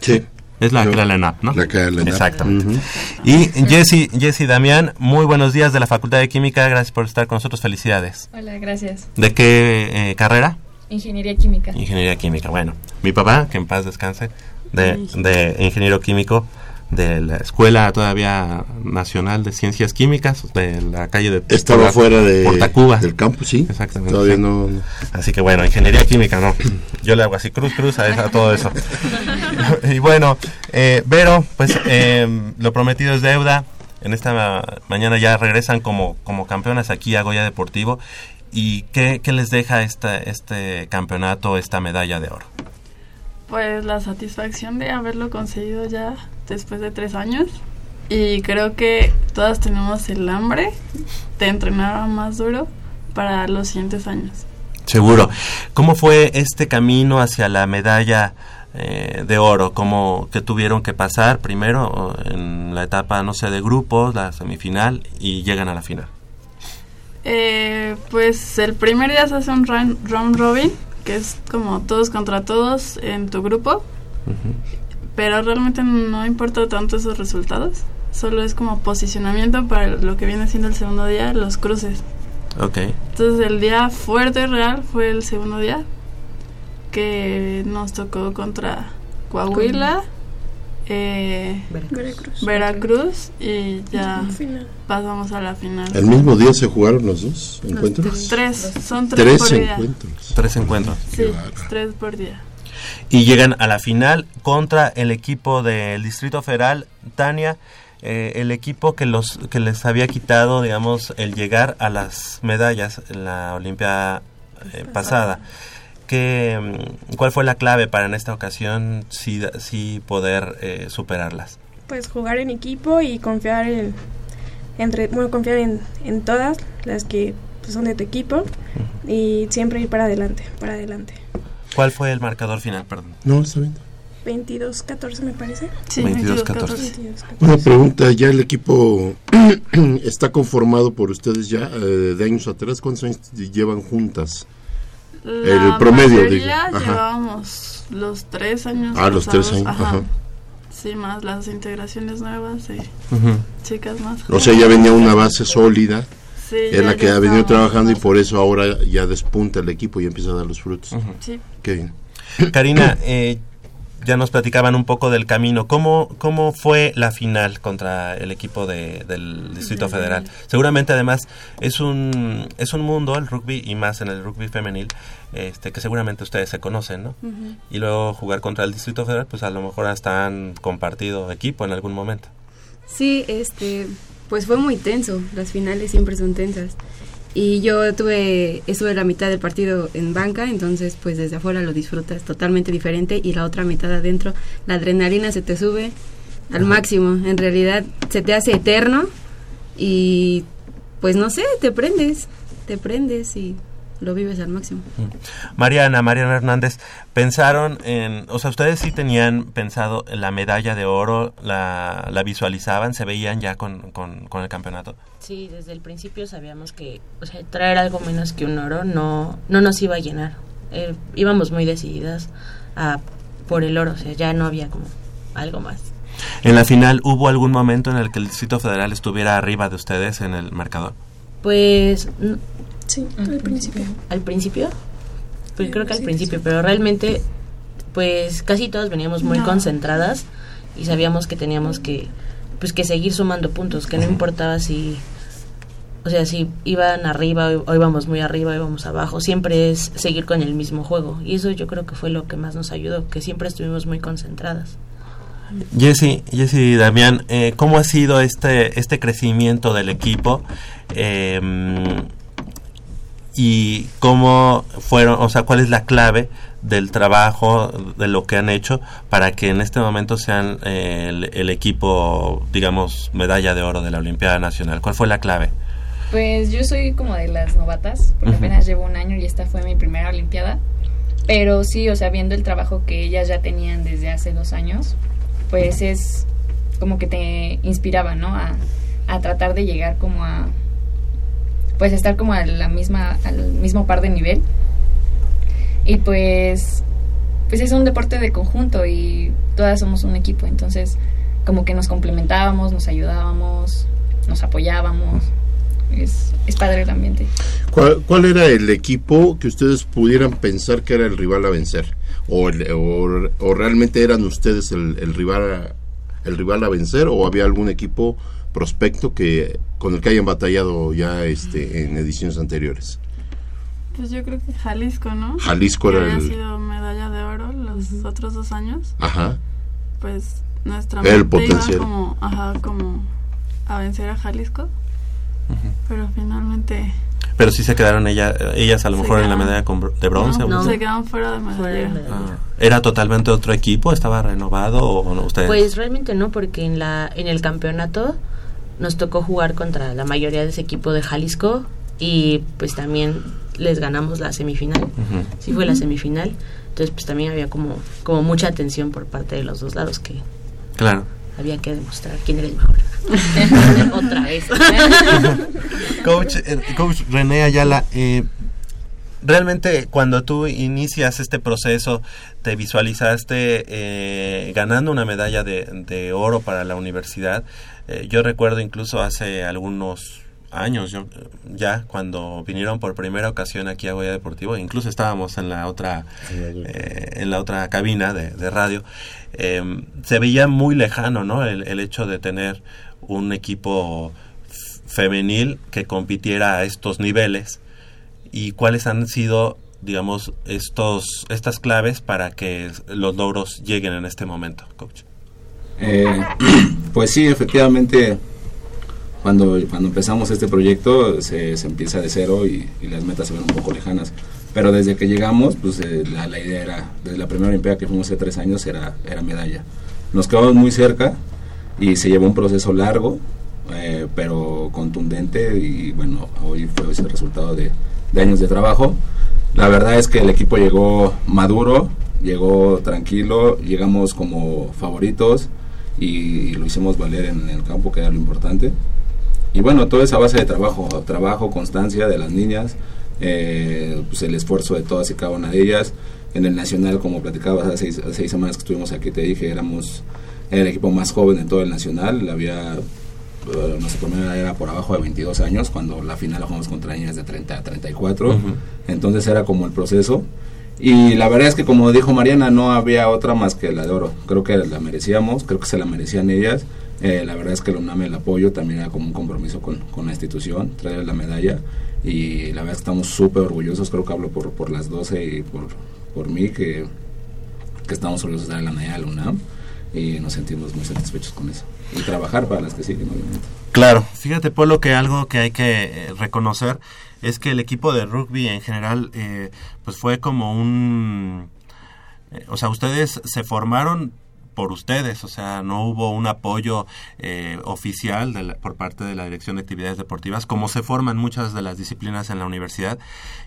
Sí. Es la, la LENAP, ¿no? La que la Exactamente. Y Jessy, Jessy Damián, muy buenos días de la Facultad de Química, gracias por estar con nosotros, felicidades. Hola, gracias. ¿De qué eh, carrera? Ingeniería Química. Ingeniería Química, bueno. Mi papá, que en paz descanse, de, de ingeniero químico, de la Escuela todavía Nacional de Ciencias Químicas de la calle de Estaba fuera de Portacuba. del campus, sí. Exactamente. Todavía no, Así que bueno, ingeniería química, no. Yo le hago así cruz cruz a, todo eso. y bueno, eh, Vero, pues eh, lo prometido es deuda. En esta mañana ya regresan como como campeonas aquí a Goya Deportivo. ¿Y qué, qué les deja esta, este campeonato, esta medalla de oro? Pues la satisfacción de haberlo conseguido ya después de tres años y creo que todas tenemos el hambre de entrenar más duro para los siguientes años. Seguro. ¿Cómo fue este camino hacia la medalla eh, de oro? ¿Cómo que tuvieron que pasar primero en la etapa, no sé, de grupos, la semifinal y llegan a la final? Eh, pues el primer día se hace un round, robin, que es como todos contra todos en tu grupo pero realmente no importa tanto esos resultados. Solo es como posicionamiento para lo que viene siendo el segundo día, los cruces. Ok. Entonces el día fuerte real fue el segundo día, que nos tocó contra Coahuila, eh, Veracruz. Veracruz. y ya pasamos a la final. ¿El mismo día se jugaron los dos encuentros? Tres, son tres, por encuentros. Día. Tres encuentros. Sí, tres por día y llegan a la final contra el equipo del Distrito Federal, Tania, eh, el equipo que los que les había quitado, digamos, el llegar a las medallas en la Olimpiada eh, pasada. ¿Qué, ¿Cuál fue la clave para en esta ocasión sí, sí poder eh, superarlas? Pues jugar en equipo y confiar en, entre, bueno, confiar en, en todas las que pues, son de tu equipo y siempre ir para adelante, para adelante. ¿Cuál fue el marcador final, perdón? No, está bien. 22-14 me parece. Sí, 22-14. Una pregunta, ¿ya el equipo está conformado por ustedes ya eh, de años atrás? ¿Cuántos años llevan juntas? El promedio, digo. llevábamos los tres años. Ah, los tres años, ajá. Sí, más las integraciones nuevas y chicas más. O sea, ya venía una base sólida es la que ha venido trabajando y por eso ahora ya despunta el equipo y empieza a dar los frutos. Sí. Qué bien. Karina, eh, ya nos platicaban un poco del camino. ¿Cómo, cómo fue la final contra el equipo de, del Distrito Federal? Seguramente además es un, es un mundo, el rugby y más en el rugby femenil, este, que seguramente ustedes se conocen, ¿no? Y luego jugar contra el Distrito Federal, pues a lo mejor hasta han compartido equipo en algún momento. Sí, este, pues fue muy tenso, las finales siempre son tensas. Y yo tuve, estuve la mitad del partido en banca, entonces pues desde afuera lo disfrutas totalmente diferente y la otra mitad adentro, la adrenalina se te sube al máximo, en realidad se te hace eterno y pues no sé, te prendes, te prendes y lo vives al máximo. Mariana, Mariana Hernández, pensaron en, o sea, ustedes sí tenían pensado la medalla de oro, la, la visualizaban, se veían ya con, con, el campeonato. Sí, desde el principio sabíamos que, o sea, traer algo menos que un oro no, no nos iba a llenar. Eh, íbamos muy decididas a por el oro, o sea, ya no había como algo más. En la final, ¿hubo algún momento en el que el Distrito Federal estuviera arriba de ustedes en el marcador? Pues Sí, al principio. ¿Al principio? Pues creo que al principio, pero realmente pues casi todas veníamos muy concentradas y sabíamos que teníamos que pues que seguir sumando puntos, que no importaba si o sea, si iban arriba o íbamos muy arriba o íbamos abajo, siempre es seguir con el mismo juego. Y eso yo creo que fue lo que más nos ayudó, que siempre estuvimos muy concentradas. Jesse, Jesse Damián, eh, ¿cómo ha sido este, este crecimiento del equipo? Em, y cómo fueron, o sea, cuál es la clave del trabajo, de lo que han hecho para que en este momento sean eh, el, el, equipo, digamos, medalla de oro de la Olimpiada Nacional. ¿Cuál fue la clave? Pues yo soy como de las novatas, porque apenas llevo un año y esta fue mi primera Olimpiada. Pero sí, o sea, viendo el trabajo que ellas ya tenían desde hace dos años, pues es como que te inspiraba, ¿no? A, a tratar de llegar como a, pues estar como a la misma, al mismo par de nivel. Y pues, pues es un deporte de conjunto y todas somos un equipo, entonces como que nos complementábamos, nos ayudábamos, nos apoyábamos es, es padre el ambiente. ¿Cuál, ¿Cuál, era el equipo que ustedes pudieran pensar que era el rival a vencer? ¿O, o, o, realmente eran ustedes el, el, rival el rival a vencer? ¿O había algún equipo prospecto que con el que hayan batallado ya este en ediciones anteriores? Pues yo creo que Jalisco, ¿no? Jalisco que era el... sido medalla de oro los uh -huh. otros dos años. Ajá. Pues nuestra el potencial. Iba como, ajá, como a vencer a Jalisco. Uh -huh. Pero finalmente pero sí se quedaron ella, ellas a lo mejor en la medalla de bronce. No, no. se quedaron fuera de medalla. Ah, ¿Era totalmente otro equipo? ¿Estaba renovado o no? ¿Ustedes? Pues realmente no, porque en, la, en el campeonato nos tocó jugar contra la mayoría de ese equipo de Jalisco y pues también les ganamos la semifinal. Uh -huh. Sí fue uh -huh. la semifinal. Entonces pues también había como, como mucha atención por parte de los dos lados que... Claro había que demostrar quién era el mejor. Otra vez. coach, eh, coach René Ayala, eh, realmente cuando tú inicias este proceso, te visualizaste eh, ganando una medalla de, de, oro para la universidad. Eh, yo recuerdo incluso hace algunos años yo, ya cuando vinieron por primera ocasión aquí a Goya Deportivo incluso estábamos en la otra eh, en la otra cabina de, radio eh, se veía muy lejano no el, el, hecho de tener un equipo femenil que compitiera a estos niveles y cuáles han sido digamos estos estas claves para que los logros lleguen en este momento coach eh, pues sí efectivamente cuando, cuando empezamos este proyecto se, se empieza de cero y, y, las metas se ven un poco lejanas. Pero desde que llegamos, pues eh, la, la, idea era, desde la primera Olimpiada que fuimos hace tres años, era, era medalla. Nos quedamos muy cerca y se llevó un proceso largo, eh, pero contundente y bueno, hoy fue ese resultado de, de años de trabajo. La verdad es que el equipo llegó maduro, llegó tranquilo, llegamos como favoritos y lo hicimos valer en el campo, que era lo importante y bueno, toda esa base de trabajo, trabajo, constancia de las niñas, eh, pues el esfuerzo de todas y cada una de ellas. En el Nacional, como platicabas hace seis, seis, semanas que estuvimos aquí, te dije, éramos el equipo más joven de todo el Nacional. Había, uh, nuestra primera era por abajo de 22 años, cuando la final la jugamos contra niñas de 30 a 34. Uh -huh. Entonces era como el proceso. Y la verdad es que, como dijo Mariana, no había otra más que la de oro. Creo que la merecíamos, creo que se la merecían ellas. Eh, la verdad es que la UNAM el apoyo también era como un compromiso con, con la institución, traer la medalla y la verdad es que estamos súper orgullosos, creo que hablo por, por las 12 y por, por mí, que, que estamos orgullosos de dar la medalla a la UNAM y nos sentimos muy satisfechos con eso. Y trabajar para las que siguen, obviamente. Claro, fíjate Polo que algo que hay que eh, reconocer es que el equipo de rugby en general eh, pues fue como un... Eh, o sea, ustedes se formaron por ustedes, o sea, no hubo un apoyo eh, oficial de la, por parte de la Dirección de Actividades Deportivas, como se forman muchas de las disciplinas en la universidad,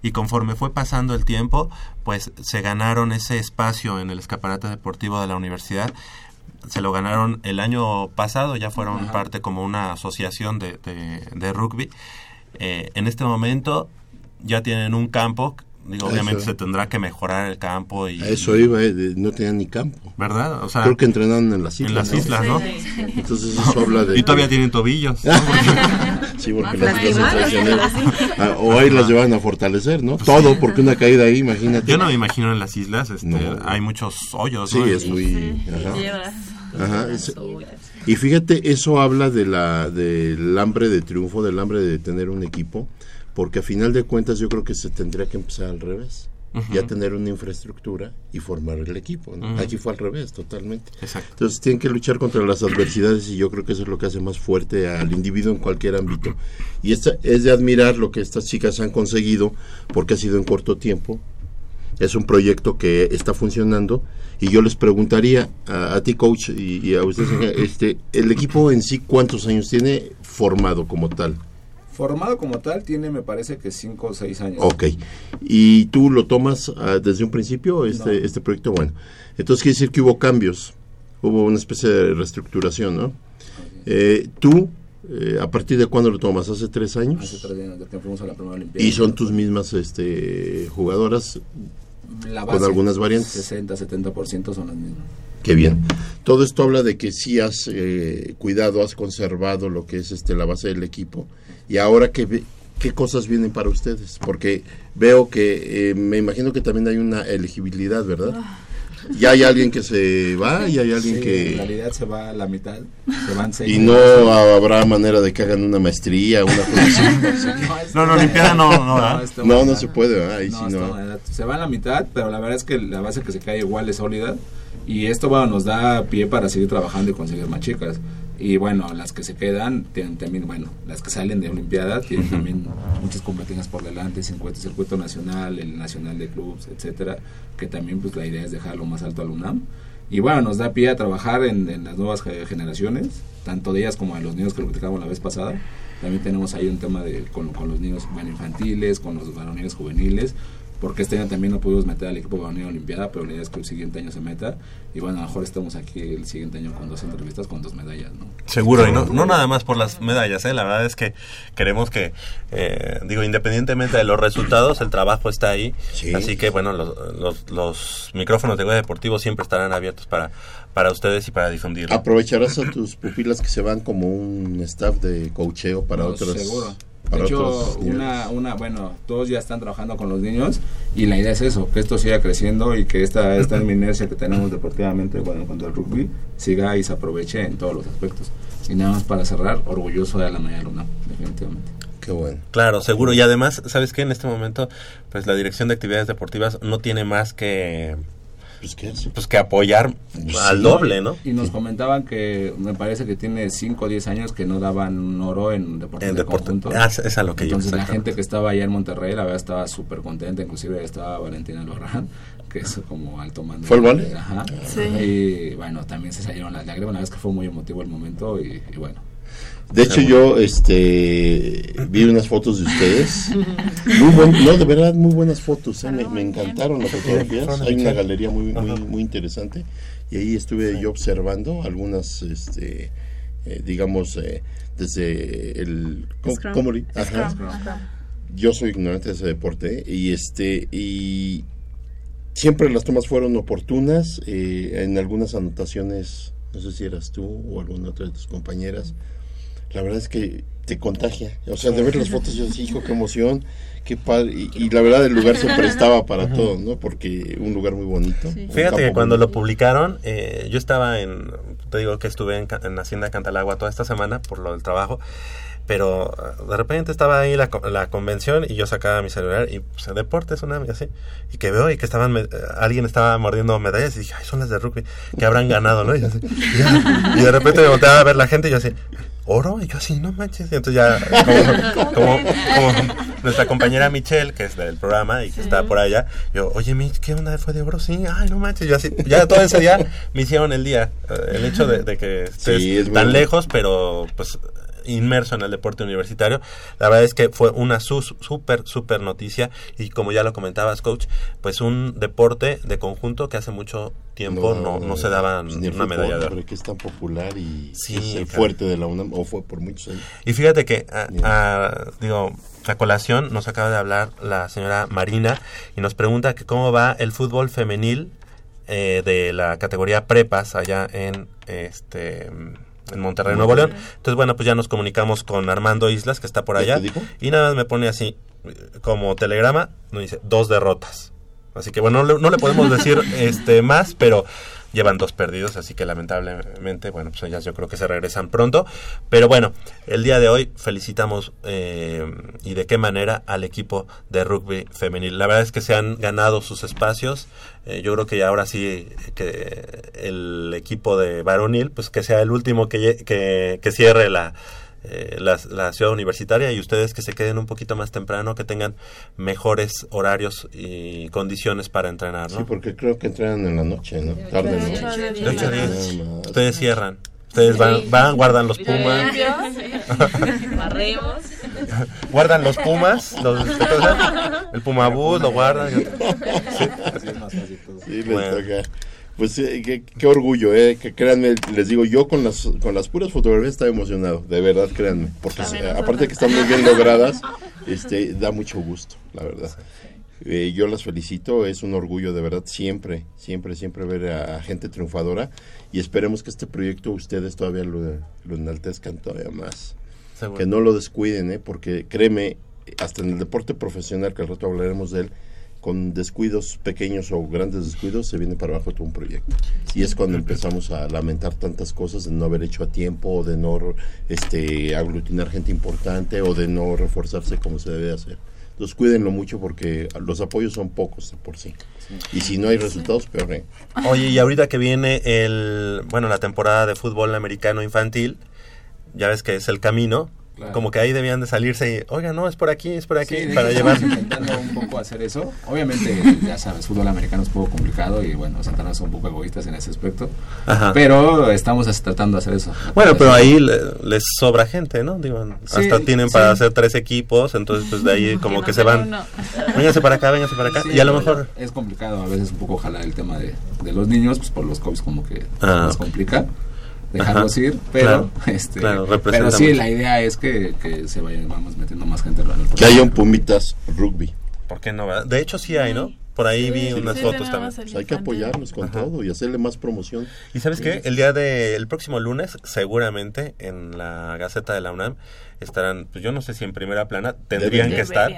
y conforme fue pasando el tiempo, pues se ganaron ese espacio en el escaparate deportivo de la universidad, se lo ganaron el año pasado, ya fueron Ajá. parte como una asociación de, de, de rugby. Eh, en este momento ya tienen un campo Digo, obviamente eso. se tendrá que mejorar el campo y... A eso iba, eh, no tenían ni campo. ¿Verdad? O sea... Creo que entrenaron en las islas. En las islas, ¿no? Entonces eso habla de... Y todavía tienen tobillos. Sí, porque las ah, o ahí las llevan a fortalecer, ¿no? Todo, porque una caída ahí, imagínate. Yo no me imagino en las islas, este, hay muchos hoyos. Sí, es muy... Ajá. Y fíjate, eso habla de la, del hambre de triunfo, del hambre de tener un equipo, porque a final de cuentas yo creo que se tendría que empezar al revés ya tener una infraestructura y formar el equipo. Aquí fue al revés, totalmente. Entonces tienen que luchar contra las adversidades y yo creo que eso es lo que hace más fuerte al individuo en cualquier ámbito. Y esta, es de admirar lo que estas chicas han conseguido porque ha sido en corto tiempo. Es un proyecto que está funcionando y yo les preguntaría a, ti coach y, y a ustedes, este, el equipo en sí cuántos años tiene formado como tal. Formado como tal tiene, me parece que 5 o 6 años. Ok. ¿Y tú lo tomas uh, desde un principio, este, este proyecto? Bueno, entonces quiere decir que hubo cambios, hubo una especie de reestructuración, ¿no? Eh, ¿Tú, eh, a partir de cuándo lo tomas? ¿Hace tres años? Hace tres años, que fuimos a la primera Olimpiada. ¿Y son tus mismas este, jugadoras? La base, con algunas variantes. 60, 70% son las mismas. Qué bien. Todo esto habla de que sí has eh, cuidado, has conservado lo que es este la base del equipo y ahora qué, qué cosas vienen para ustedes, porque veo que eh, me imagino que también hay una elegibilidad, ¿verdad? Ya hay alguien que se va y hay alguien que... En realidad se va a la mitad, se van Y no habrá manera de que hagan una maestría, una cosa No, no, limpiada no, no, no, no, no se puede, Ahí sí no. Se va a la mitad, pero la verdad es que la base que se cae igual es sólida. Y esto bueno, nos da pie para seguir trabajando y conseguir más chicas. Y bueno, las que se quedan tienen también, bueno, las que salen de Olimpiada tienen también muchas competencias por delante, circuito, circuito nacional, el nacional de clubs, etcétera, que también pues la idea es dejarlo más alto al UNAM. Y bueno, nos da pie a trabajar en, las nuevas generaciones, tanto de ellas como de los niños que lo platicamos la vez pasada. También tenemos ahí un tema de, con, con los niños infantiles, con los varones juveniles, porque este año también no pudimos meter al equipo de Olimpiada, pero la idea es que el siguiente año se meta. Y bueno, a lo mejor estamos aquí el siguiente año con dos entrevistas, con dos medallas, ¿no? Seguro, y no, no nada más por las medallas, ¿eh? La verdad es que queremos que, eh, digo, independientemente de los resultados, el trabajo está ahí. Así que, bueno, los, los, micrófonos de Goya Deportivo siempre estarán abiertos para, para ustedes y para difundirlo. Aprovecharás a tus pupilas que se van como un staff de cocheo para otros. Seguro de hecho, una, una, bueno, todos ya están trabajando con los niños y la idea es eso, que esto siga creciendo y que esta, esta inercia que tenemos deportivamente, bueno, contra el rugby, siga y se aproveche en todos los aspectos. Y nada más para cerrar, orgulloso de la Mañana Luna, definitivamente. Qué bueno. Claro, seguro. Y además, ¿sabes qué? En este momento, pues la Dirección de Actividades Deportivas no tiene más que pues, pues, que apoyar al doble, ¿no? Y nos comentaban que me parece que tiene 5 o 10 años que no daban oro en deportes en de conjunto. Ah, es a lo que Entonces la gente que estaba allá en Monterrey, la verdad estaba súper contenta, inclusive estaba Valentina Lorran, que es como alto mando. ¿Fue el vale? Ajá. Sí. Y bueno, también se salieron las lágrimas, la vez que fue muy emotivo el momento y bueno, de hecho, yo este, vi unas fotos de ustedes. Muy no, de verdad, muy buenas fotos. ¿eh? Me, encantaron las fotografías. Hay una galería muy, muy, muy interesante. Y ahí estuve yo observando algunas, este, eh, digamos, eh, desde el... ¿Cómo, Yo soy ignorante de ese deporte. Y, este, y siempre las tomas fueron oportunas. en algunas anotaciones, no sé si eras tú o alguna otra de tus compañeras la verdad es que te contagia. O sea, de ver las fotos, yo decía, hijo, qué emoción, qué padre. Y, la verdad, el lugar se prestaba para todo, ¿no? Porque un lugar muy bonito. Fíjate que cuando lo publicaron, eh, yo estaba en, te digo que estuve en, en Hacienda Cantalagua toda esta semana por lo del trabajo pero ah, de repente estaba ahí la, la convención y yo sacaba mi celular y pues deportes una así y que veo y que estaban alguien estaba mordiendo medallas y dije ay son las de rugby que habrán ganado no y, y, de repente me volteaba a ver la gente y yo así oro y yo así no manches y entonces ya como, como, nuestra compañera Michelle que es del programa y que está por allá yo oye Mitch qué onda fue de oro sí ay no manches yo así ya todo ese día me hicieron el día eh, el hecho de, que estés tan lejos pero pues inmerso en el deporte universitario. La verdad es que fue una súper, súper noticia y como ya lo comentabas, coach, pues un deporte de conjunto que hace mucho tiempo no, no, se daba pues una medalla de oro. que es tan popular y es el fuerte de la UNAM, o fue por muchos años. Y fíjate que, a, digo, a colación nos acaba de hablar la señora Marina y nos pregunta que cómo va el fútbol femenil eh, de la categoría prepas allá en este en Monterrey, Nuevo León. Entonces, bueno, pues ya nos comunicamos con Armando Islas, que está por allá. Y nada más me pone así, como telegrama, nos dice, dos derrotas. Así que bueno, no le, no le podemos decir este más, pero llevan dos perdidos, así que lamentablemente, bueno, pues ellas yo creo que se regresan pronto. Pero bueno, el día de hoy felicitamos eh, y de qué manera al equipo de rugby femenil. La verdad es que se han ganado sus espacios. Eh, yo creo que ahora sí que el equipo de varonil, pues que sea el último que, que, que cierre la eh, la, ciudad universitaria y ustedes que se queden un poquito más temprano, que tengan mejores horarios y condiciones para entrenar, ¿no? Sí, porque creo que entrenan en la noche, ¿no? Tarde, ¿no? Ustedes cierran. Ustedes van, van guardan los pumas. guardan los pumas, los, el pumabús lo guardan. Sí, toca. Pues eh, qué, orgullo, eh, que créanme, les digo, yo con las, con las puras fotografías estaba emocionado, de verdad, créanme, porque aparte de que están muy bien logradas, este, da mucho gusto, la verdad. Eh, yo las felicito, es un orgullo de verdad siempre, siempre, siempre ver a, gente triunfadora y esperemos que este proyecto ustedes todavía lo, lo enaltezcan todavía más. Que no lo descuiden, ¿eh? porque créeme, hasta en el deporte profesional, que al rato hablaremos de él, con descuidos pequeños o grandes descuidos se viene para abajo todo un proyecto. Y es cuando empezamos a lamentar tantas cosas de no haber hecho a tiempo, o de no este, aglutinar gente importante o de no reforzarse como se debe hacer. Entonces cuídenlo mucho porque los apoyos son pocos por sí. Y si no hay resultados, peor. ¿eh? Oye, y ahorita que viene el, bueno, la temporada de fútbol americano infantil, ya ves que es el camino, como que ahí debían de salirse y, oiga, no, es por aquí, es por aquí, para llevar. intentando un poco hacer eso. Obviamente, ya sabes, fútbol americano es un poco complicado y bueno, Santana son un poco egoístas en ese aspecto. Pero estamos tratando de hacer eso. Bueno, pero ahí les sobra gente, ¿no? Digo, hasta tienen para hacer tres equipos, entonces pues de ahí como que se van. Véngase para acá, véngase para acá. y a lo mejor. Es complicado a veces un poco jalar el tema de, de los niños, pues por los COVID como que ah, nos complica dejarlos ir, pero este pero sí la idea es que, que se vayan vamos metiendo más gente que haya un Pumitas rugby ¿por qué no? de hecho sí hay, ¿no? Por ahí vi unas fotos también. Pues hay que apoyarlos con todo y hacerle más promoción. ¿Y sabes qué? El día del próximo lunes, seguramente en la Gaceta de la UNAM, estarán, pues yo no sé si en primera plana tendrían que estar.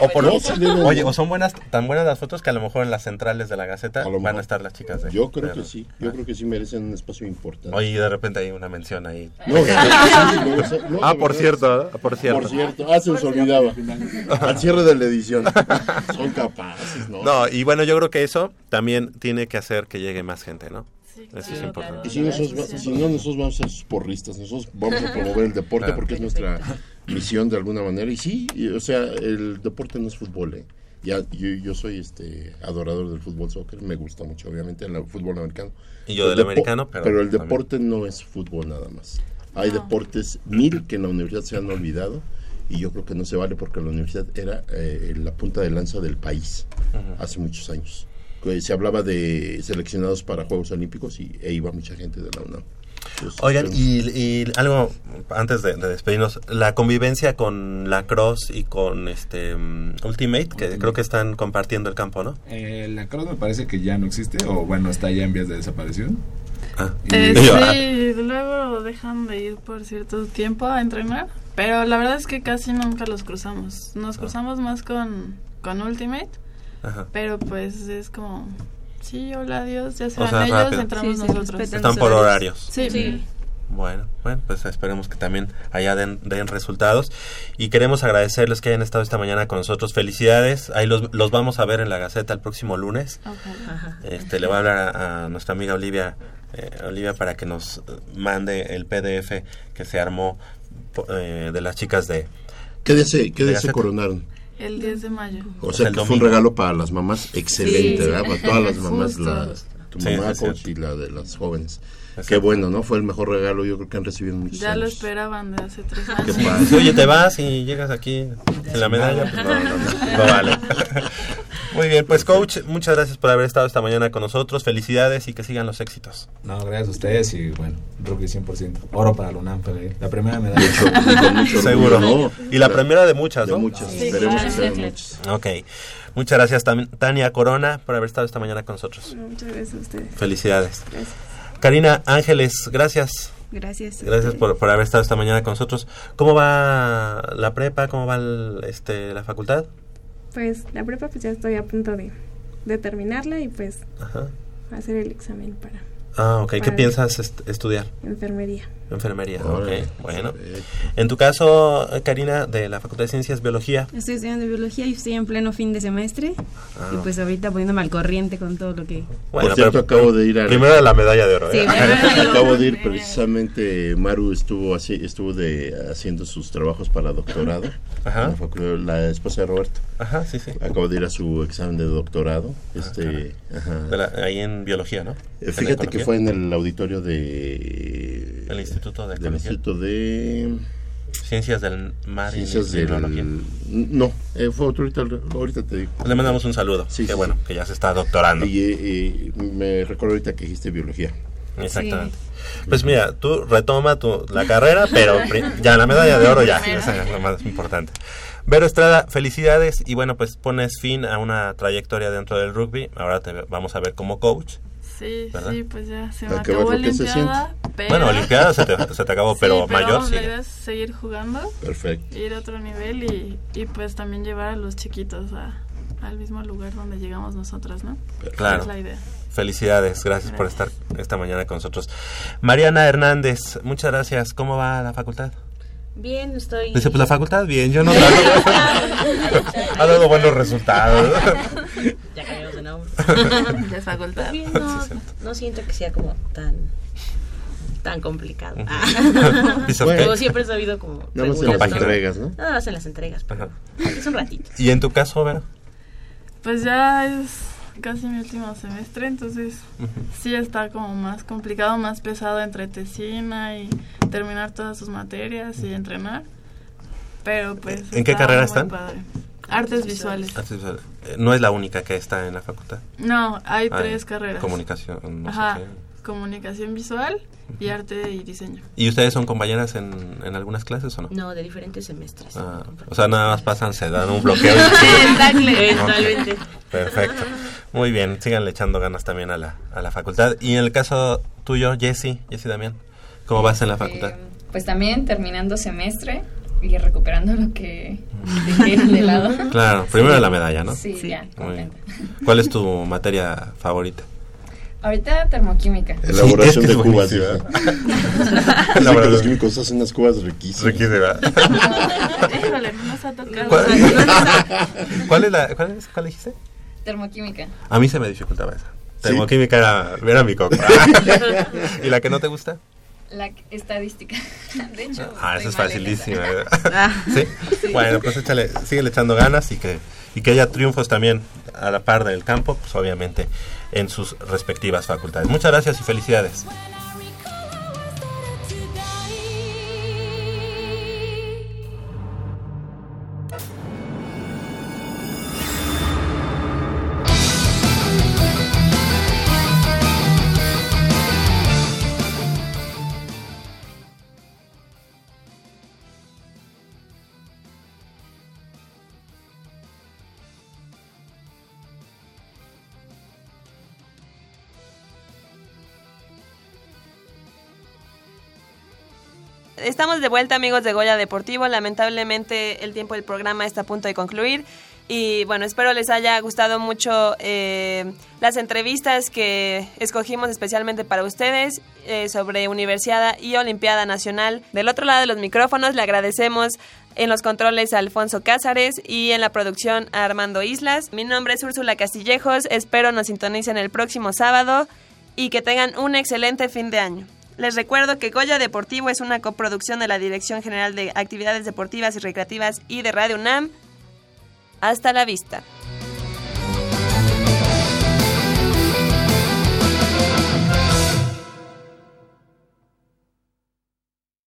o por oye, o son buenas, tan buenas las fotos que a lo mejor en las centrales de la Gaceta van a estar las chicas de Yo creo que sí, yo creo que sí merecen un espacio importante. Oye, de repente hay una mención ahí. ah, por cierto, por cierto. Por cierto, ah, se nos olvidaba. Al cierre de la edición. Son capaces, ¿no? No, y bueno, yo creo que eso también tiene que hacer que llegue más gente, ¿no? Eso es importante. Y si, nosotros, si no, nosotros vamos a ser porristas, nosotros vamos a promover el deporte porque es nuestra misión de alguna manera. Y sí, o sea, el deporte no es fútbol. ¿eh? Ya, yo, yo, soy este adorador del fútbol soccer, me gusta mucho, obviamente, el fútbol americano. Y yo del americano, pero. Pero el deporte no es fútbol nada más. Hay deportes mil que en la universidad se han olvidado y yo creo que no se vale porque la universidad era eh, la punta de lanza del país hace muchos años se hablaba de seleccionados para Juegos Olímpicos y e iba mucha gente de la UNAM. Oigan, y, algo antes de, despedirnos, la convivencia con la Cross y con este Ultimate, que creo que están compartiendo el campo, ¿no? Eh, la Cross me parece que ya no existe, o bueno, está ya en vías de desaparición. Ah, eh, sí, luego dejan de ir por cierto tiempo a entrenar, pero la verdad es que casi nunca los cruzamos. Nos cruzamos más con, con Ultimate pero pues es como, sí, hola, adiós, ya se van ellos, entramos nosotros. Están por horarios. Sí. Bueno, bueno, pues esperemos que también allá den, den, resultados. Y queremos agradecerles que hayan estado esta mañana con nosotros. Felicidades. Ahí los, los vamos a ver en la Gaceta el próximo lunes. Este, le voy a hablar a, nuestra amiga Olivia, eh, Olivia para que nos mande el PDF que se armó eh, de las chicas de... ¿Qué de qué se coronaron? El 10 de mayo. O sea, que fue un regalo para las mamás excelente, ¿verdad? Para todas las mamás, la, tu mamá, y la de las jóvenes. Qué bueno, ¿no? Fue el mejor regalo yo creo que han recibido muchos Ya lo esperaban de hace tres años. Oye, te vas y llegas aquí en la medalla. Pues no, no, no, no vale. Muy bien, pues coach, muchas gracias por haber estado esta mañana con nosotros. Felicidades y que sigan los éxitos. No, gracias a ustedes y bueno, rugby 100%. Oro para la UNAM, la primera medalla. Seguro. Y la primera de muchas, ¿no? De muchas, esperemos que sean muchas. Ok. Muchas gracias Tania Corona por haber estado esta mañana con nosotros. Muchas gracias a ustedes. Felicidades. Karina Ángeles, gracias. Gracias. Gracias por, por, haber estado esta mañana con nosotros. ¿Cómo va la prepa? ¿Cómo va este, la facultad? Pues la prepa pues ya estoy a punto de, de terminarla y pues Ajá. hacer el examen para... Ah, ok. ¿Qué piensas est estudiar? Enfermería. Enfermería, ok. Bueno. En tu caso, Karina, de la Facultad de Ciencias, Biología. Estoy estudiando biología y estoy en pleno fin de semestre. Ah. Y pues ahorita poniéndome al corriente con todo lo que... Por cierto, acabo de ir a... Primero la medalla de oro. Sí, ¿eh? primero- acabo de ir precisamente, Maru estuvo así, estuvo de, haciendo sus trabajos para doctorado. Ajá. La, facultad- la esposa de Roberto. Ajá, sí, sí. Acabo de ir a su examen de doctorado. Este, ajá. De la- ahí en Biología, ¿no? Eh, ¿En Fíjate que fue en el auditorio de... El Instituto de del. Instituto de... Ciencias del Mar y Ciencias del... Tecnología. No, eh, fue otro, ahorita, ahorita te digo. Le mandamos un saludo. Sí, Qué sí, bueno, que ya se está doctorando. Y, eh, y me recuerdo ahorita que dijiste biología. Exactamente. Pues mira, tú retoma tu, la carrera, pero ya la medalla de oro ya, esa es lo más importante. Vero Estrada, felicidades y bueno, pues pones fin a una trayectoria dentro del rugby. Ahora te vamos a ver como coach. Sí, ¿Verdad? sí, pues ya se Hay me acabó la Olimpiada. Pero... Bueno, Olimpiada se te, se te acabó, Sí, pero, mayor La sigue. idea es seguir jugando, Perfecto. ir a otro nivel y, y pues también llevar a los chiquitos a, al mismo lugar donde llegamos nosotras, ¿no? Claro. Es la idea. Felicidades, gracias por estar esta mañana con nosotros. Mariana Hernández, muchas gracias. ¿Cómo va la facultad? Bien, estoy... Dice, pues la facultad bien, yo no ha dado buenos resultados. ya cambiamos de nombre. De facultad. Pues bien, no, no siento que sea como tan tan complicado. Dice, Como siempre he sabido como... Nada más en las entregas, ¿no? Nada más en las entregas, pero es un ratito. ¿Y en tu caso, Vera? Pues ya es casi mi último semestre, entonces sí está como más complicado, más pesado entre tesina y terminar todas sus materias y entrenar. Pero pues... ¿En qué carrera están? padre. Artes visuales. Artes visuales. Eh, No es la única que está en la facultad. No, hay Hay tres carreras. Comunicación, no sé Ajá, qué. comunicación visual y arte y diseño. ¿Y ustedes son compañeras en, en algunas clases o no? No, de diferentes semestres. Ah, o sea, nada más pasan, se dan un bloqueo. Exactamente. Ok. Totalmente. Perfecto. Muy bien, síganle echando ganas también a la, a la facultad. Y en el caso tuyo, Jessy, Jessy Damián, ¿cómo vas en la facultad? Pues también terminando semestre y recuperando lo que dejé de lado. Claro, primero la medalla, ¿no? Sí, ya. Muy bien. ¿Cuál es tu materia favorita? Ahorita termoquímica. Elaboración Sí, es que de cubas. que los químicos hacen unas cubas riquísimas. Riquísima. Híjole, no nos ha tocado. ¿Cuál, ¿Cuál es la, cuál, es, cuál dijiste? Termoquímica. A mí se me dificultaba esa. Termoquímica era, era mi coco. ¿Y la que no te gusta? La estadística. De hecho, Ah, esa estoy es facilísima. esa. ¿verdad? ¿Sí? Sí. Bueno, pues échale, síguele echando ganas y que, y que haya triunfos también a la par del campo, pues obviamente en sus respectivas facultades. Muchas gracias y felicidades. Estamos de vuelta amigos de Goya Deportivo. Lamentablemente el tiempo del programa está a punto de concluir. Y bueno, espero les haya gustado mucho eh, las entrevistas que escogimos especialmente para ustedes eh, sobre Universidad y Olimpiada Nacional. Del otro lado de los micrófonos le agradecemos en los controles a Alfonso Cázares y en la producción a Armando Islas. Mi nombre es Úrsula Castillejos. Espero nos sintonicen el próximo sábado y que tengan un excelente fin de año. Les recuerdo que Goya Deportivo es una coproducción de la Dirección General de Actividades Deportivas y Recreativas y de Radio UNAM. Hasta la vista.